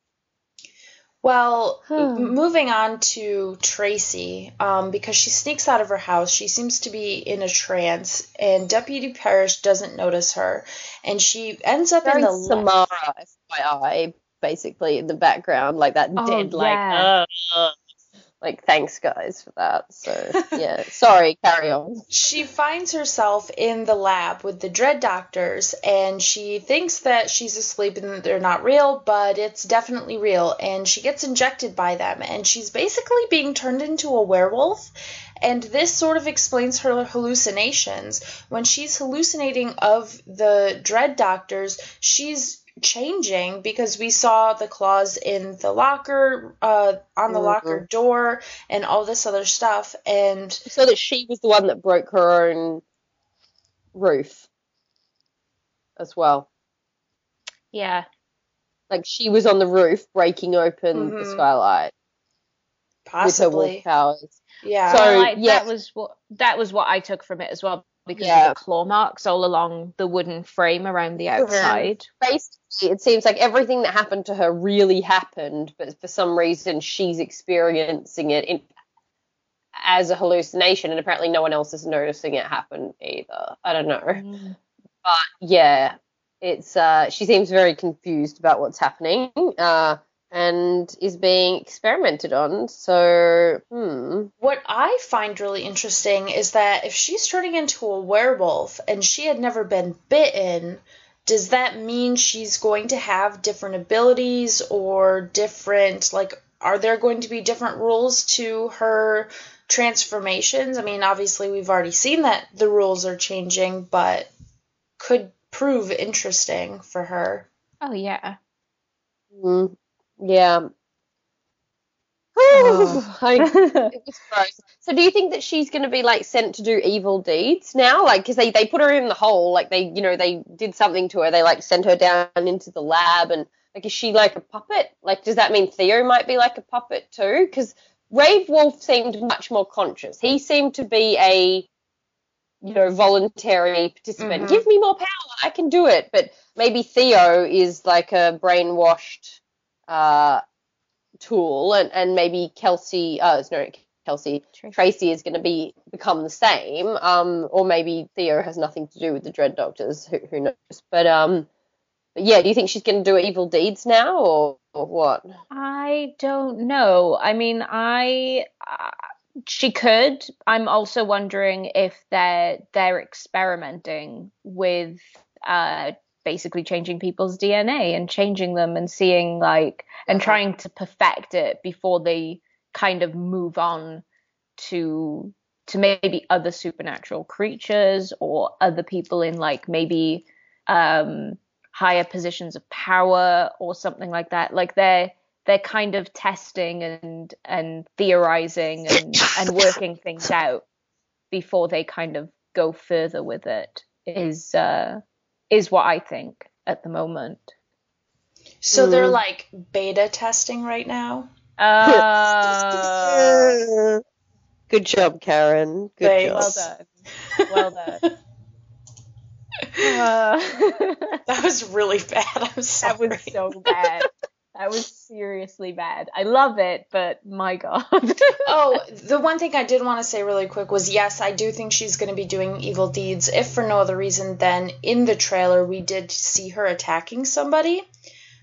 Well, Hmm. moving on to Tracy, um, because she sneaks out of her house. She seems to be in a trance, and Deputy Parrish doesn't notice her, and she ends up Very in the left- Samara, FYI, basically in the background, like that Oh, dead, like, yeah. uh, like thanks guys for that. So yeah, sorry, carry on. She finds herself in the lab with the dread doctors, and she thinks that she's asleep and that they're not real, but it's definitely real. And she gets injected by them, and she's basically being turned into a werewolf. And this sort of explains her hallucinations. When she's hallucinating of the dread doctors, she's changing because we saw the claws in the locker, uh, on the Mhm. locker door, and all this other stuff. And So that she was the one that broke her own roof as well. Yeah. Like she was on the roof breaking open the Mhm. skylight with her wolf possibly, powers. yeah. So, Well, I- yeah. that was what that was what I took from it as well because Yeah. of the claw marks all along the wooden frame around the outside. basically it seems like everything that happened to her really happened but for some reason she's experiencing it in, as a hallucination and apparently no one else is noticing it happen either i don't know Mm. but yeah it's uh she seems very confused about what's happening uh and is being experimented on so hmm What I find really interesting is that if she's turning into a werewolf and she had never been bitten, does that mean she's going to have different abilities or different, like, are there going to be different rules to her transformations? I mean, obviously, we've already seen that the rules are changing, but could prove interesting for her. Oh yeah. Mm, yeah. I, it gross. So, do you think that she's going to be like sent to do evil deeds now? Like, because they they put her in the hole, like they you know they did something to her. They like sent her down into the lab, and like is she like a puppet? Like, does that mean Theo might be like a puppet too? Because Rave Wolf seemed much more conscious. He seemed to be a you know voluntary participant. Mhm. Give me more power, I can do it. But maybe Theo is like a brainwashed uh tool, and and maybe Kelsey, uh, no Kelsey, Tracy is going to be become the same. Um, or maybe Theo has nothing to do with the Dread Doctors. Who, who knows? But um, but yeah, do you think she's going to do evil deeds now, or, or what? I don't know. I mean, I uh, she could. I'm also wondering if they're they're experimenting with uh basically changing people's DNA and changing them and seeing like and trying to perfect it before they kind of move on to to maybe other supernatural creatures or other people in like maybe um higher positions of power or something like that. Like they're they're kind of testing and and theorizing and and working things out before they kind of go further with it is uh is what I think at the moment. So they're Mm. like beta testing right now. Uh, Good job, Karen. Good Thanks. job. well done. Well done. Uh, That was really bad. I'm sorry. that was so bad. That was seriously bad. I love it, but my god. oh, the one thing I did want to say really quick was yes, I do think she's going to be doing evil deeds, if for no other reason than in the trailer we did see her attacking somebody.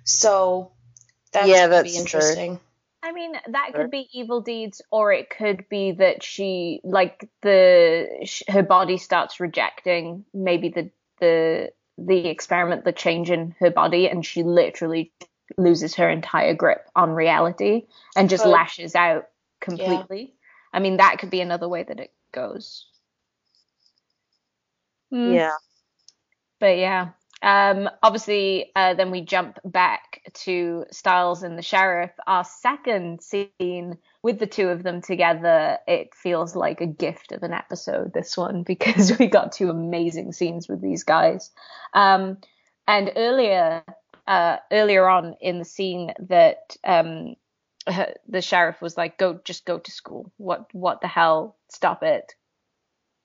So that's Yeah, going to be that's true. interesting. I mean, that could be evil deeds, or it could be that she, like, the sh- her body starts rejecting maybe the the the experiment, the change in her body, and she literally loses her entire grip on reality and just lashes out completely. I mean, that could be another way that it goes. Hmm. Yeah. But yeah, um, obviously, uh, then we jump back to Stiles and the sheriff. Our second scene with the two of them together, it feels like a gift of an episode. This one because we got two amazing scenes with these guys. Um, and earlier, uh, earlier on in the scene that um, the sheriff was like, "Go, just go to school. What, what the hell? Stop it.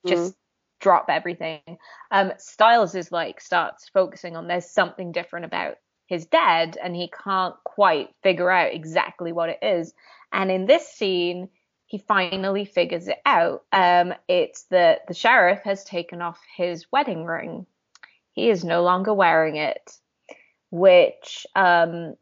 Just." drop everything. Um, Stiles is like starts focusing on there's something different about his dad, and he can't quite figure out exactly what it is. And in this scene, he finally figures it out. Um, it's that the sheriff has taken off his wedding ring. He is no longer wearing it, which um,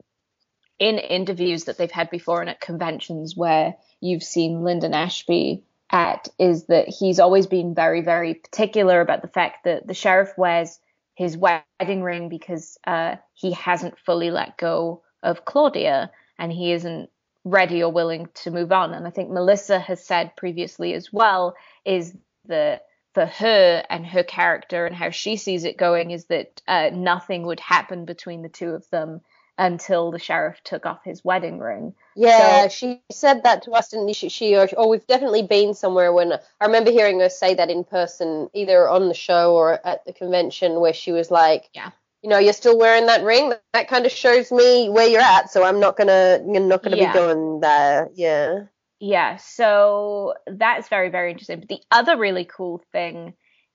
in interviews that they've had before and at conventions where you've seen Linden Ashby at is that he's always been very, very particular about the fact that the sheriff wears his wedding ring because uh, he hasn't fully let go of Claudia and he isn't ready or willing to move on. And I think Melissa has said previously as well is that for her and her character and how she sees it going is that uh, nothing would happen between the two of them until the sheriff took off his wedding ring. Yeah, So- she said that to us, didn't she? she or, or we've definitely been somewhere when I remember hearing her say that in person, either on the show or at the convention, where she was like, Yeah. you know, you're still wearing that ring. That kind of shows me where you're at, so I'm not gonna, you're not gonna Yeah. be going there. Yeah. Yeah, so that's very, very interesting. But the other really cool thing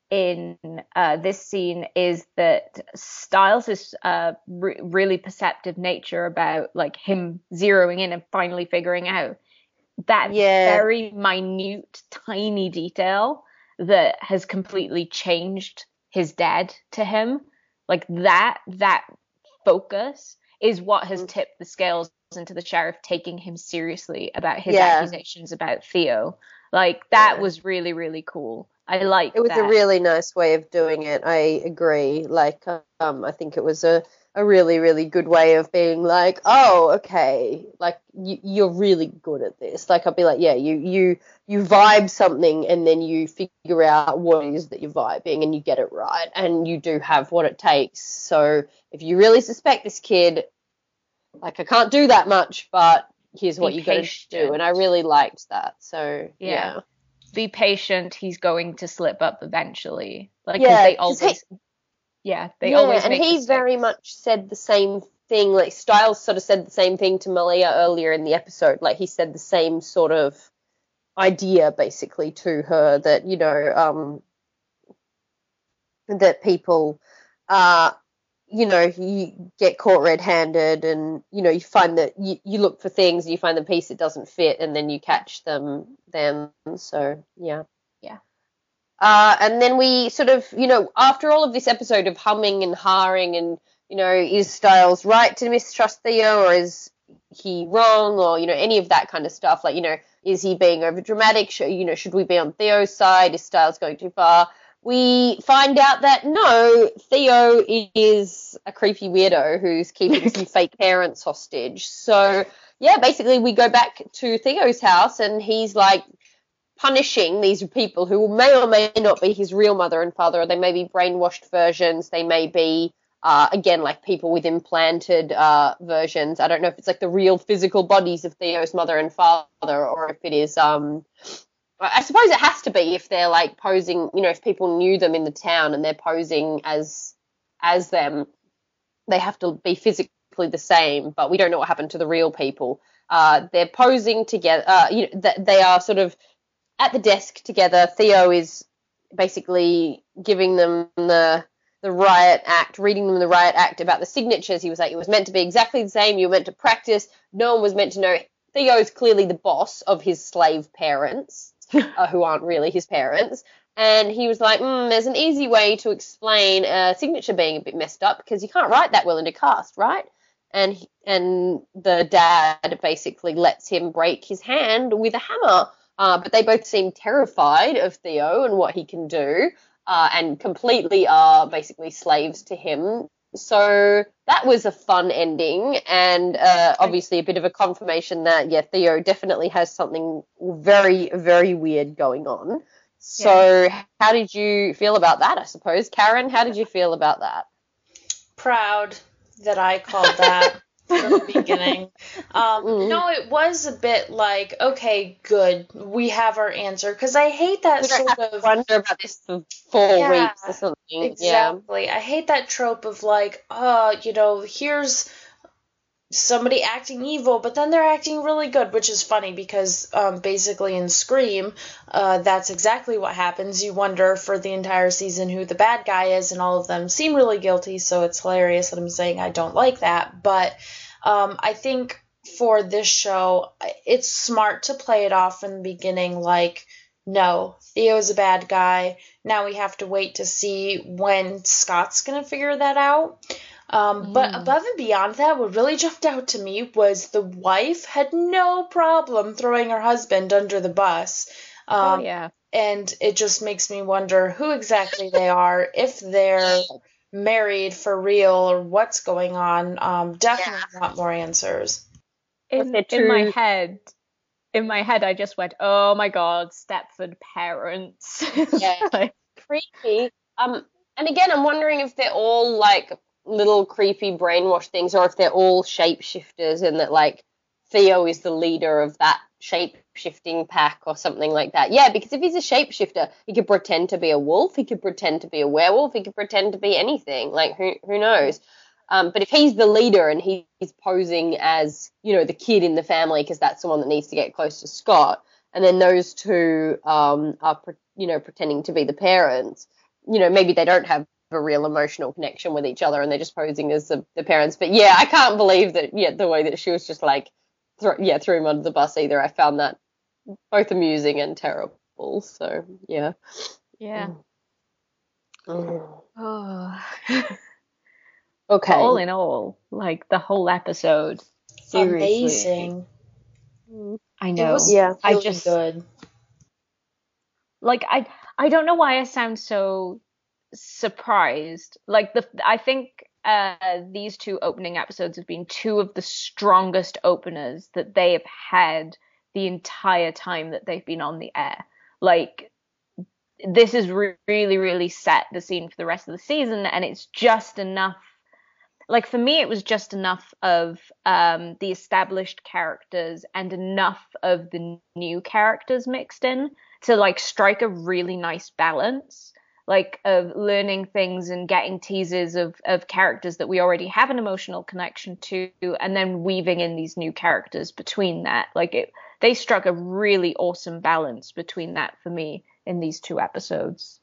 in uh, this scene is that Stiles' uh, re- really perceptive nature about like him zeroing in and finally figuring out that Yeah. very minute, tiny detail that has completely changed his dad to him. Like that, that focus is what has Mm. tipped the scales into the sheriff taking him seriously about his Yeah. accusations about Theo. Like that Yeah. was really, really cool. I like It was that. a really nice way of doing it. I agree. Like, um, I think it was a, a really really good way of being like, oh, okay, like you, you're really good at this. Like I'll be like, yeah, you you you vibe something and then you figure out what it is that you're vibing and you get it right and you do have what it takes. So if you really suspect this kid, like I can't do that much, but here's what Be you got to do, and I really liked that. So Yeah. yeah. Be patient. He's going to slip up eventually. Like Yeah, they 'cause he- always. yeah, they yeah, always and he mistakes. very much said the same thing. Like Stiles sort of said the same thing to Malia earlier in the episode. Like he said the same sort of idea basically to her that you know um, that people uh you know you get caught red-handed and you know you find that you, you look for things and you find the piece that doesn't fit and then you catch them then so yeah Yeah. uh, and then we sort of, you know, after all of this episode of humming and harring and, you know, is Stiles right to mistrust Theo or is he wrong or, you know, any of that kind of stuff? Like, you know, is he being over dramatic? You know, should we be on Theo's side? Is Stiles going too far? We find out that no, Theo is a creepy weirdo who's keeping some fake parents hostage. So, yeah, basically we go back to Theo's house and he's like punishing these people who may or may not be his real mother and father, they may be brainwashed versions, they may be uh, again like people with implanted uh, versions. I don't know if it's like the real physical bodies of Theo's mother and father, or if it is. Um, I suppose it has to be if they're like posing. You know, if people knew them in the town and they're posing as as them, they have to be physically the same. But we don't know what happened to the real people. Uh, they're posing together. Uh, you know, th- they are sort of at the desk together. Theo is basically giving them the the riot act, reading them the riot act about the signatures. He was like, it was meant to be exactly the same. You were meant to practice. No one was meant to know. Theo is clearly the boss of his slave parents, uh, who aren't really his parents. And he was like, mm, there's an easy way to explain a signature being a bit messed up because you can't write that well in a cast, right? And he- and the dad basically lets him break his hand with a hammer. Uh, but they both seem terrified of Theo and what he can do, uh, and completely are basically slaves to him. So that was a fun ending, and uh, obviously a bit of a confirmation that yeah, Theo definitely has something very very weird going on. So how did you feel about that? I suppose Karen, how did you feel about that? proud that I called that from the beginning. Um, Mm. No, it was a bit like, okay, good, we have our answer. Because I hate that We sort of. wonder about this for four Yeah, weeks or something. Yeah. Exactly. I hate that trope of like, uh, you know, here's somebody acting evil, but then they're acting really good, which is funny because um, basically in Scream, uh, that's exactly what happens. You wonder for the entire season who the bad guy is, and all of them seem really guilty, so it's hilarious that I'm saying I don't like that. But um, I think for this show, it's smart to play it off in the beginning like, no, Theo's a bad guy. Now we have to wait to see when Scott's going to figure that out. Um, But above and beyond that, what really jumped out to me was the wife had no problem throwing her husband under the bus. Um, oh yeah. And it just makes me wonder who exactly they are, if they're married for real, or what's going on. Um, definitely want more answers. In, in my head, in my head, I just went, "Oh my god, Stepford parents." Yeah. Like, creepy. Um, and again, I'm wondering if they're all like little creepy brainwash things, or if they're all shapeshifters, and that like Theo is the leader of that shapeshifting pack or something like that. Yeah, because if he's a shapeshifter, he could pretend to be a wolf, he could pretend to be a werewolf, he could pretend to be anything. Like who who knows? Um, but if he's the leader and he- he's posing as, you know, the kid in the family because that's the one that needs to get close to Scott, and then those two um, are, you know, pretending to be the parents, you know, maybe they don't have a real emotional connection with each other and they're just posing as the, the parents. But yeah, I can't believe that, yeah, the way that she was just like, thro- yeah, threw him under the bus either. I found that both amusing and terrible. So, yeah. yeah. Mm. Oh. Okay. All in all, like the whole episode. Seriously. Amazing. I It know. was Yeah. I just- good. like I I don't know why I sound so surprised. Like the I think uh, these two opening episodes have been two of the strongest openers that they have had the entire time that they've been on the air. Like, this has re- really, really set the scene for the rest of the season, and it's just enough. Like for me, it was just enough of um, the established characters and enough of the new characters mixed in to like strike a really nice balance like of learning things and getting teasers of of characters that we already have an emotional connection to and then weaving in these new characters between that like it they struck a really awesome balance between that for me in these two episodes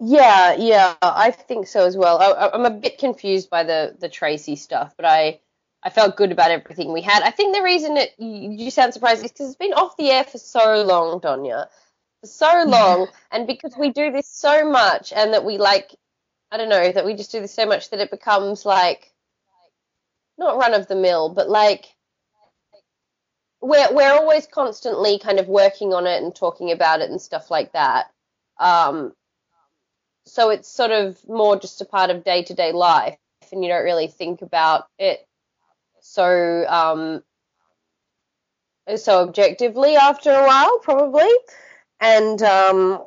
Yeah, yeah, I think so as well. I, I'm a bit confused by the the Tracy stuff, but I I felt good about everything we had. I think the reason it you, you sound surprised is because it's been off the air for so long, Donya, for so long, and because we do this so much, and that we like, I don't know, that we just do this so much that it becomes like not run of the mill, but like we're we're always constantly kind of working on it and talking about it and stuff like that. Um, so it's sort of more just a part of day to day life, and you don't really think about it so um, so objectively after a while, probably, and um,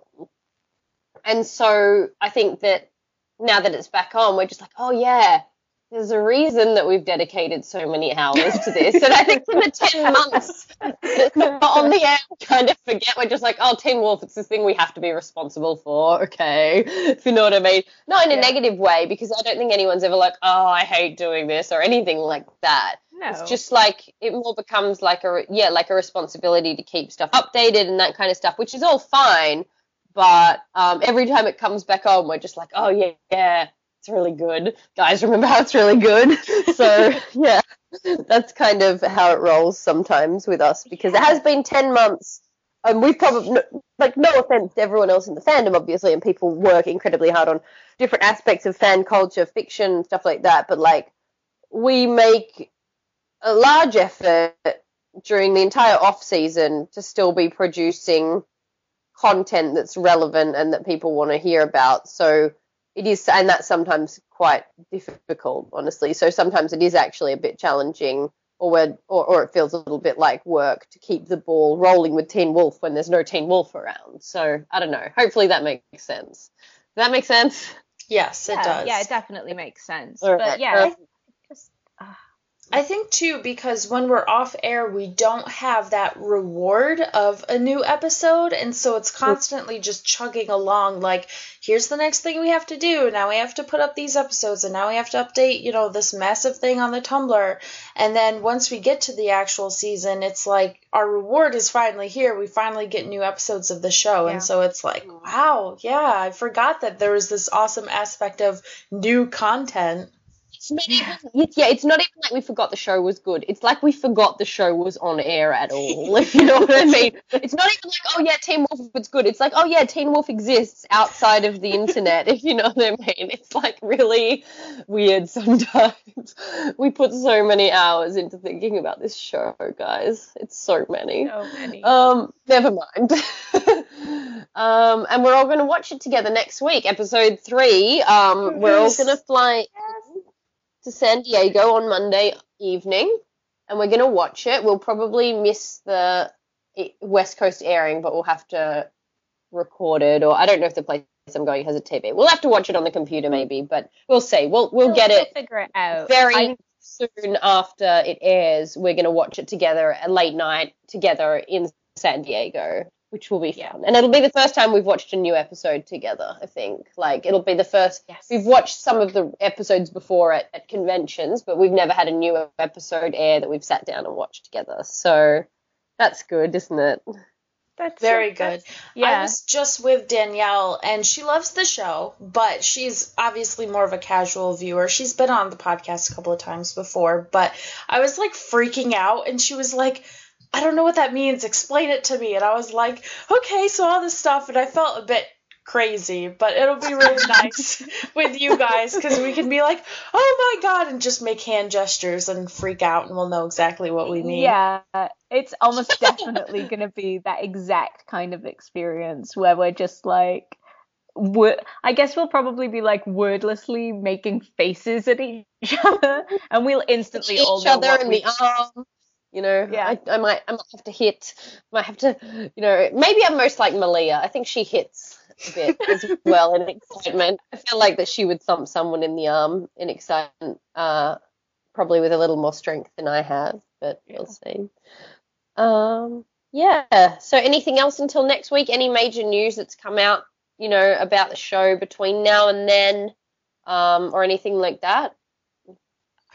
and so I think that now that it's back on, we're just like, oh yeah, there's a reason that we've dedicated so many hours to this. And I think for the 10 months on the air, we kind of forget. We're just like, oh, Teen Wolf, it's this thing we have to be responsible for. Okay. If you know what I mean. Not in a negative way, because I don't think anyone's ever like, oh, I hate doing this or anything like that. No It's just like, it more becomes like a, yeah, like a responsibility to keep stuff updated and that kind of stuff, which is all fine. But um, every time it comes back on, we're just like, oh, yeah, yeah, it's really good. Guys, remember how it's really good? So, yeah, that's kind of how it rolls sometimes with us because it has been 10 months. And we've probably, like, no offense to everyone else in the fandom, obviously, and people work incredibly hard on different aspects of fan culture, fiction, stuff like that. But, like, we make a large effort during the entire off season to still be producing content that's relevant and that people want to hear about. So it is, and that's sometimes quite difficult, honestly. So sometimes it is actually a bit challenging, or we're, or, or it feels a little bit like work to keep the ball rolling with Teen Wolf when there's no Teen Wolf around. So I don't know. Hopefully that makes sense. Does that make sense? Yes, it yeah, does. yeah it definitely makes sense All but right. yeah Um, I think too because when we're off air, we don't have that reward of a new episode, and so it's constantly just chugging along. Like, here's the next thing we have to do. Now we have to put up these episodes, and now we have to update, you know, this massive thing on the Tumblr. And then once we get to the actual season, it's like our reward is finally here. We finally get new episodes of the show, Yeah. and so it's like, wow, yeah, I forgot that there was this awesome aspect of new content. It's not even, it's- yeah, it's not even like we forgot the show was good. It's like we forgot the show was on air at all, if you know what I mean. It's not even like, oh yeah, Teen Wolf was good. It's like, oh yeah, Teen Wolf exists outside of the internet, if you know what I mean. It's like really weird sometimes. We put so many hours into thinking about this show, guys. It's so many. so many Um, never mind. um, and we're all going to watch it together next week, episode three. Um, we're all going to fly to San Diego on Monday evening, and we're going to watch it. We'll probably miss the West Coast airing, but we'll have to record it, or I don't know if the place I'm going has a TV. We'll have to watch it on the computer maybe, but we'll see. We'll we'll get it figure it out very I- soon after it airs, we're going to watch it together at late night together in San Diego, which will be Yeah. fun. And it'll be the first time we've watched a new episode together, I think. Like, it'll be the first. Yes. We've watched some of the episodes before at, at conventions, but we've never had a new episode air that we've sat down and watched together. So that's good, isn't it? that's Very that's- good. I yeah was just with Danielle, and she loves the show, but she's obviously more of a casual viewer. She's been on the podcast a couple of times before, but I was like freaking out, and she was like, I don't know what that means. Explain it to me. And I was like, okay, so all this stuff, and I felt a bit crazy, but it'll be really nice with you guys because we can be like, oh my god, and just make hand gestures and freak out, and we'll know exactly what we mean. Yeah, it's almost definitely going to be that exact kind of experience where we're just like, wo- I guess we'll probably be like wordlessly making faces at each other, and we'll instantly all each know other what in we- the arm. You know, Yeah. I, I might I might have to hit, might have to, you know, maybe I'm most like Malia. I think she hits a bit as well in excitement. I feel like that she would thump someone in the arm in excitement, uh, probably with a little more strength than I have, but we'll see. Um, yeah. So anything else until next week? Any major news that's come out, you know, about the show between now and then, um, or anything like that?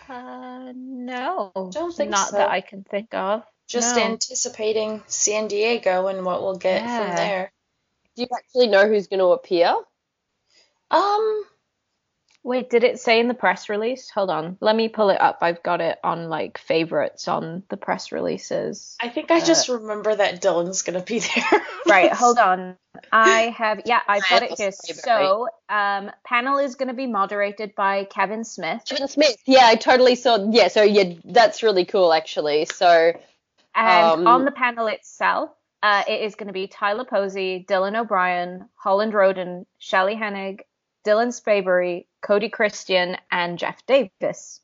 Uh, no, Don't think not so. that I can think of. Just No. anticipating San Diego and what we'll get Yeah. from there. Do you actually know who's going to appear? Um, Wait, did it say in the press release? Hold on, let me pull it up. I've got it on like favorites on the press releases. I think I just remember that Dylan's gonna be there. Right, hold on. I have yeah, I've got it Panel's here. favorite, So, um, panel is going to be moderated by Kevin Smith, Kevin Smith. Yeah, I totally saw. Yeah, so yeah, that's really cool actually. So and Um, on the panel itself, uh, it is going to be Tyler Posey, Dylan O'Brien, Holland Roden, Shelley Hennig, Dylan Sprayberry, Cody Christian, and Jeff Davis.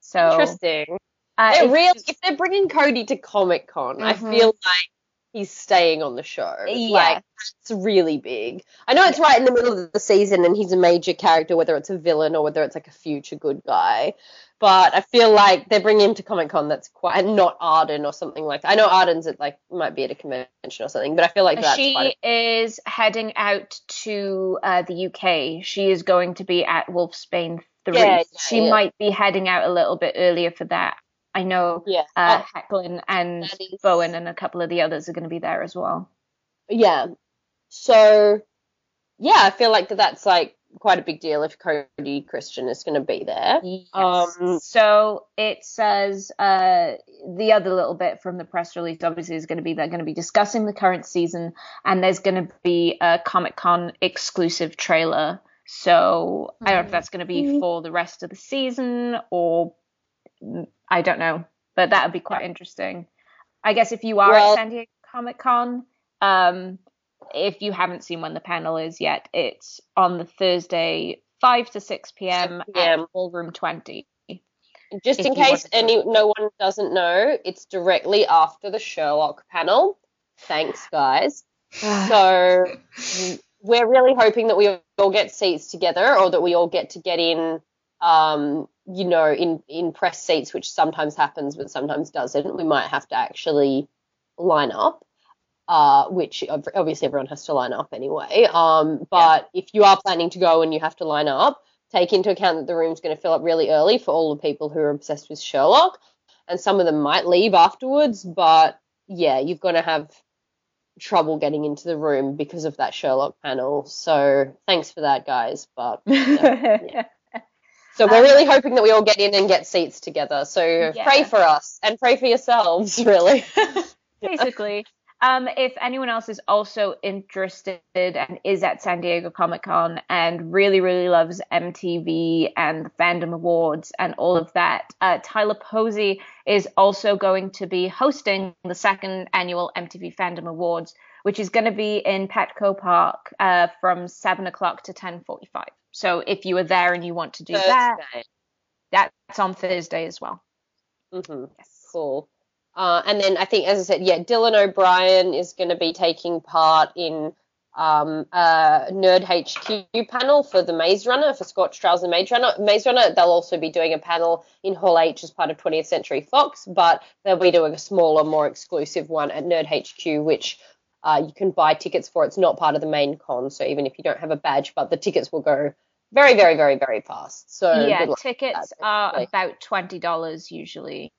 So, interesting. uh, if- really, if they're bringing Cody to Comic Con, I Mhm. feel like he's staying on the show. Yeah. Like it's really big. I know it's right in the middle of the season and he's a major character, whether it's a villain or whether it's like a future good guy. But I feel like they're bringing him to Comic Con. That's quite and not Arden or something like that. I know Arden's at like might be at a convention or something, but I feel like that's she quite is heading out to uh, the UK. She is going to be at Wolfsbane 3. Yeah, yeah, she yeah. might be heading out a little bit earlier for that. I know yeah. uh, Oh, Hoechlin and is- Bohen and a couple of the others are going to be there as well. Yeah. So, yeah, I feel like that that's like quite a big deal if Cody Christian is going to be there. Um, so it says uh, the other little bit from the press release obviously is going to be they're going to be discussing the current season and there's going to be a Comic Con exclusive trailer. So I don't know if that's going to be for the rest of the season or mm, I don't know, but that would be quite interesting. I guess if you are Well- at San Diego Comic Con, um, if you haven't seen when the panel is yet, it's on the Thursday, 5 to 6 p.m. 6 p.m. at Ballroom 20. Just if in case any no one doesn't know, it's directly after the Sherlock panel. Thanks, guys. so we're really hoping that we all get seats together, or that we all get to get in, um, you know, in in press seats, which sometimes happens, but sometimes doesn't. We might have to actually line up. Uh, which obviously everyone has to line up anyway. Um, but if you are planning to go and you have to line up, take into account that the room's going to fill up really early for all the people who are obsessed with Sherlock, and some of them might leave afterwards. But yeah, you're going to have trouble getting into the room because of that Sherlock panel. So thanks for that, guys. But yeah. so we're really hoping that we all get in and get seats together. So Yeah. pray for us and pray for yourselves, really. Basically. Um, if anyone else is also interested and is at San Diego Comic Con and really, really loves MTV and the fandom awards and all of that, uh, Tyler Posey is also going to be hosting the second annual MTV Fandom Awards, which is going to be in Petco Park uh, from seven o'clock to ten forty-five. So if you are there and you want to do that, that's on Thursday as well. hmm Cool. Uh, and then I think, as I said, yeah, Dylan O'Brien is going to be taking part in um, a Nerd HQ panel for the Maze Runner, for Scorch Trials and Maze Runner. Maze Runner. They'll also be doing a panel in Hall H as part of 20th Century Fox, but they'll be doing a smaller, more exclusive one at Nerd HQ, which uh, you can buy tickets for. It's not part of the main con, so even if you don't have a badge, but the tickets will go very, very, very, very fast. So yeah, tickets that, are about twenty dollars usually,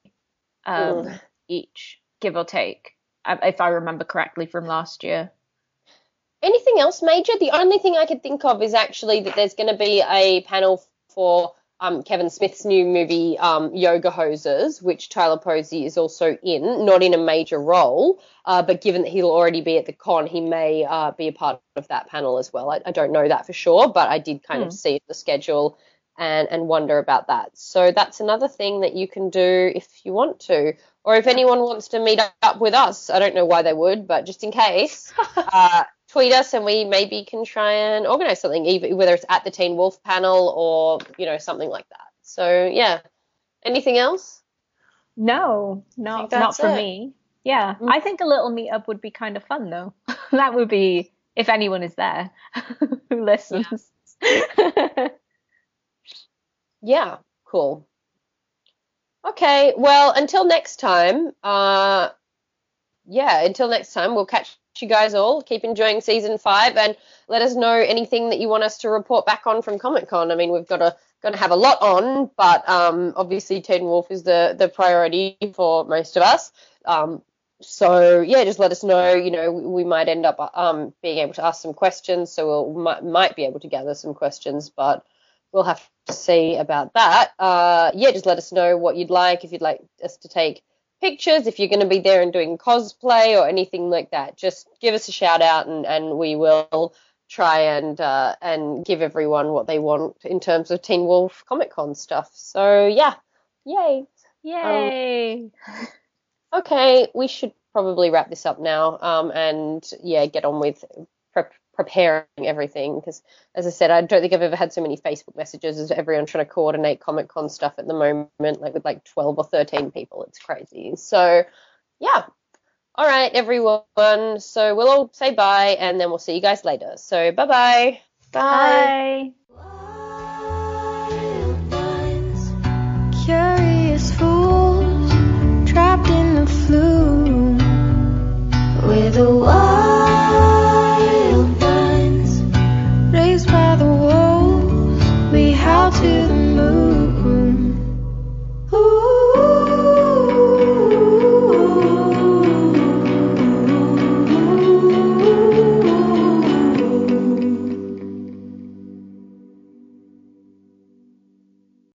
um, Mm. Each, give or take, uh, if I remember correctly from last year. Anything else major? The only thing I could think of is actually that there's going to be a panel for um, Kevin Smith's new movie, um, Yoga Hosers, which Tyler Posey is also in, not in a major role, uh, but given that he'll already be at the con, he may uh, be a part of that panel as well. I, I don't know that for sure, but I did kind Hmm. of see the schedule and, and wonder about that. So that's another thing that you can do if you want to. Or if anyone wants to meet up with us, I don't know why they would, but just in case, uh, tweet us and we maybe can try and organize something, either whether it's at the Teen Wolf panel or you know something like that. So yeah. Anything else? No, no, not for it. me. Yeah, Mm. I think a little meetup would be kind of fun though. that would be if anyone is there who listens. Yeah, cool. Okay, well, until next time, uh, yeah, until next time, we'll catch you guys all. Keep enjoying season five and let us know anything that you want us to report back on from Comic Con. I mean, we've got a going to have a lot on, but um, obviously Teen Wolf is the the priority for most of us. Um, so yeah, just let us know. You know, we, we might end up um, being able to ask some questions, so we'll might, might be able to gather some questions, but we'll have to see about that. Uh, yeah, just let us know what you'd like. If you'd like us to take pictures, if you're going to be there and doing cosplay or anything like that, just give us a shout out and, and we will try and uh, and give everyone what they want in terms of Teen Wolf Comic Con stuff. So yeah, yay. Yay! Okay, we should probably wrap this up now um, and yeah, get on with prep preparing everything because as i said i don't think i've ever had so many facebook messages as everyone trying to coordinate comic con stuff at the moment like with like 12 or 13 people. It's crazy. So yeah. All right everyone. So we'll all say bye and then we'll see you guys later. So bye-bye. bye. Bye, bye. to the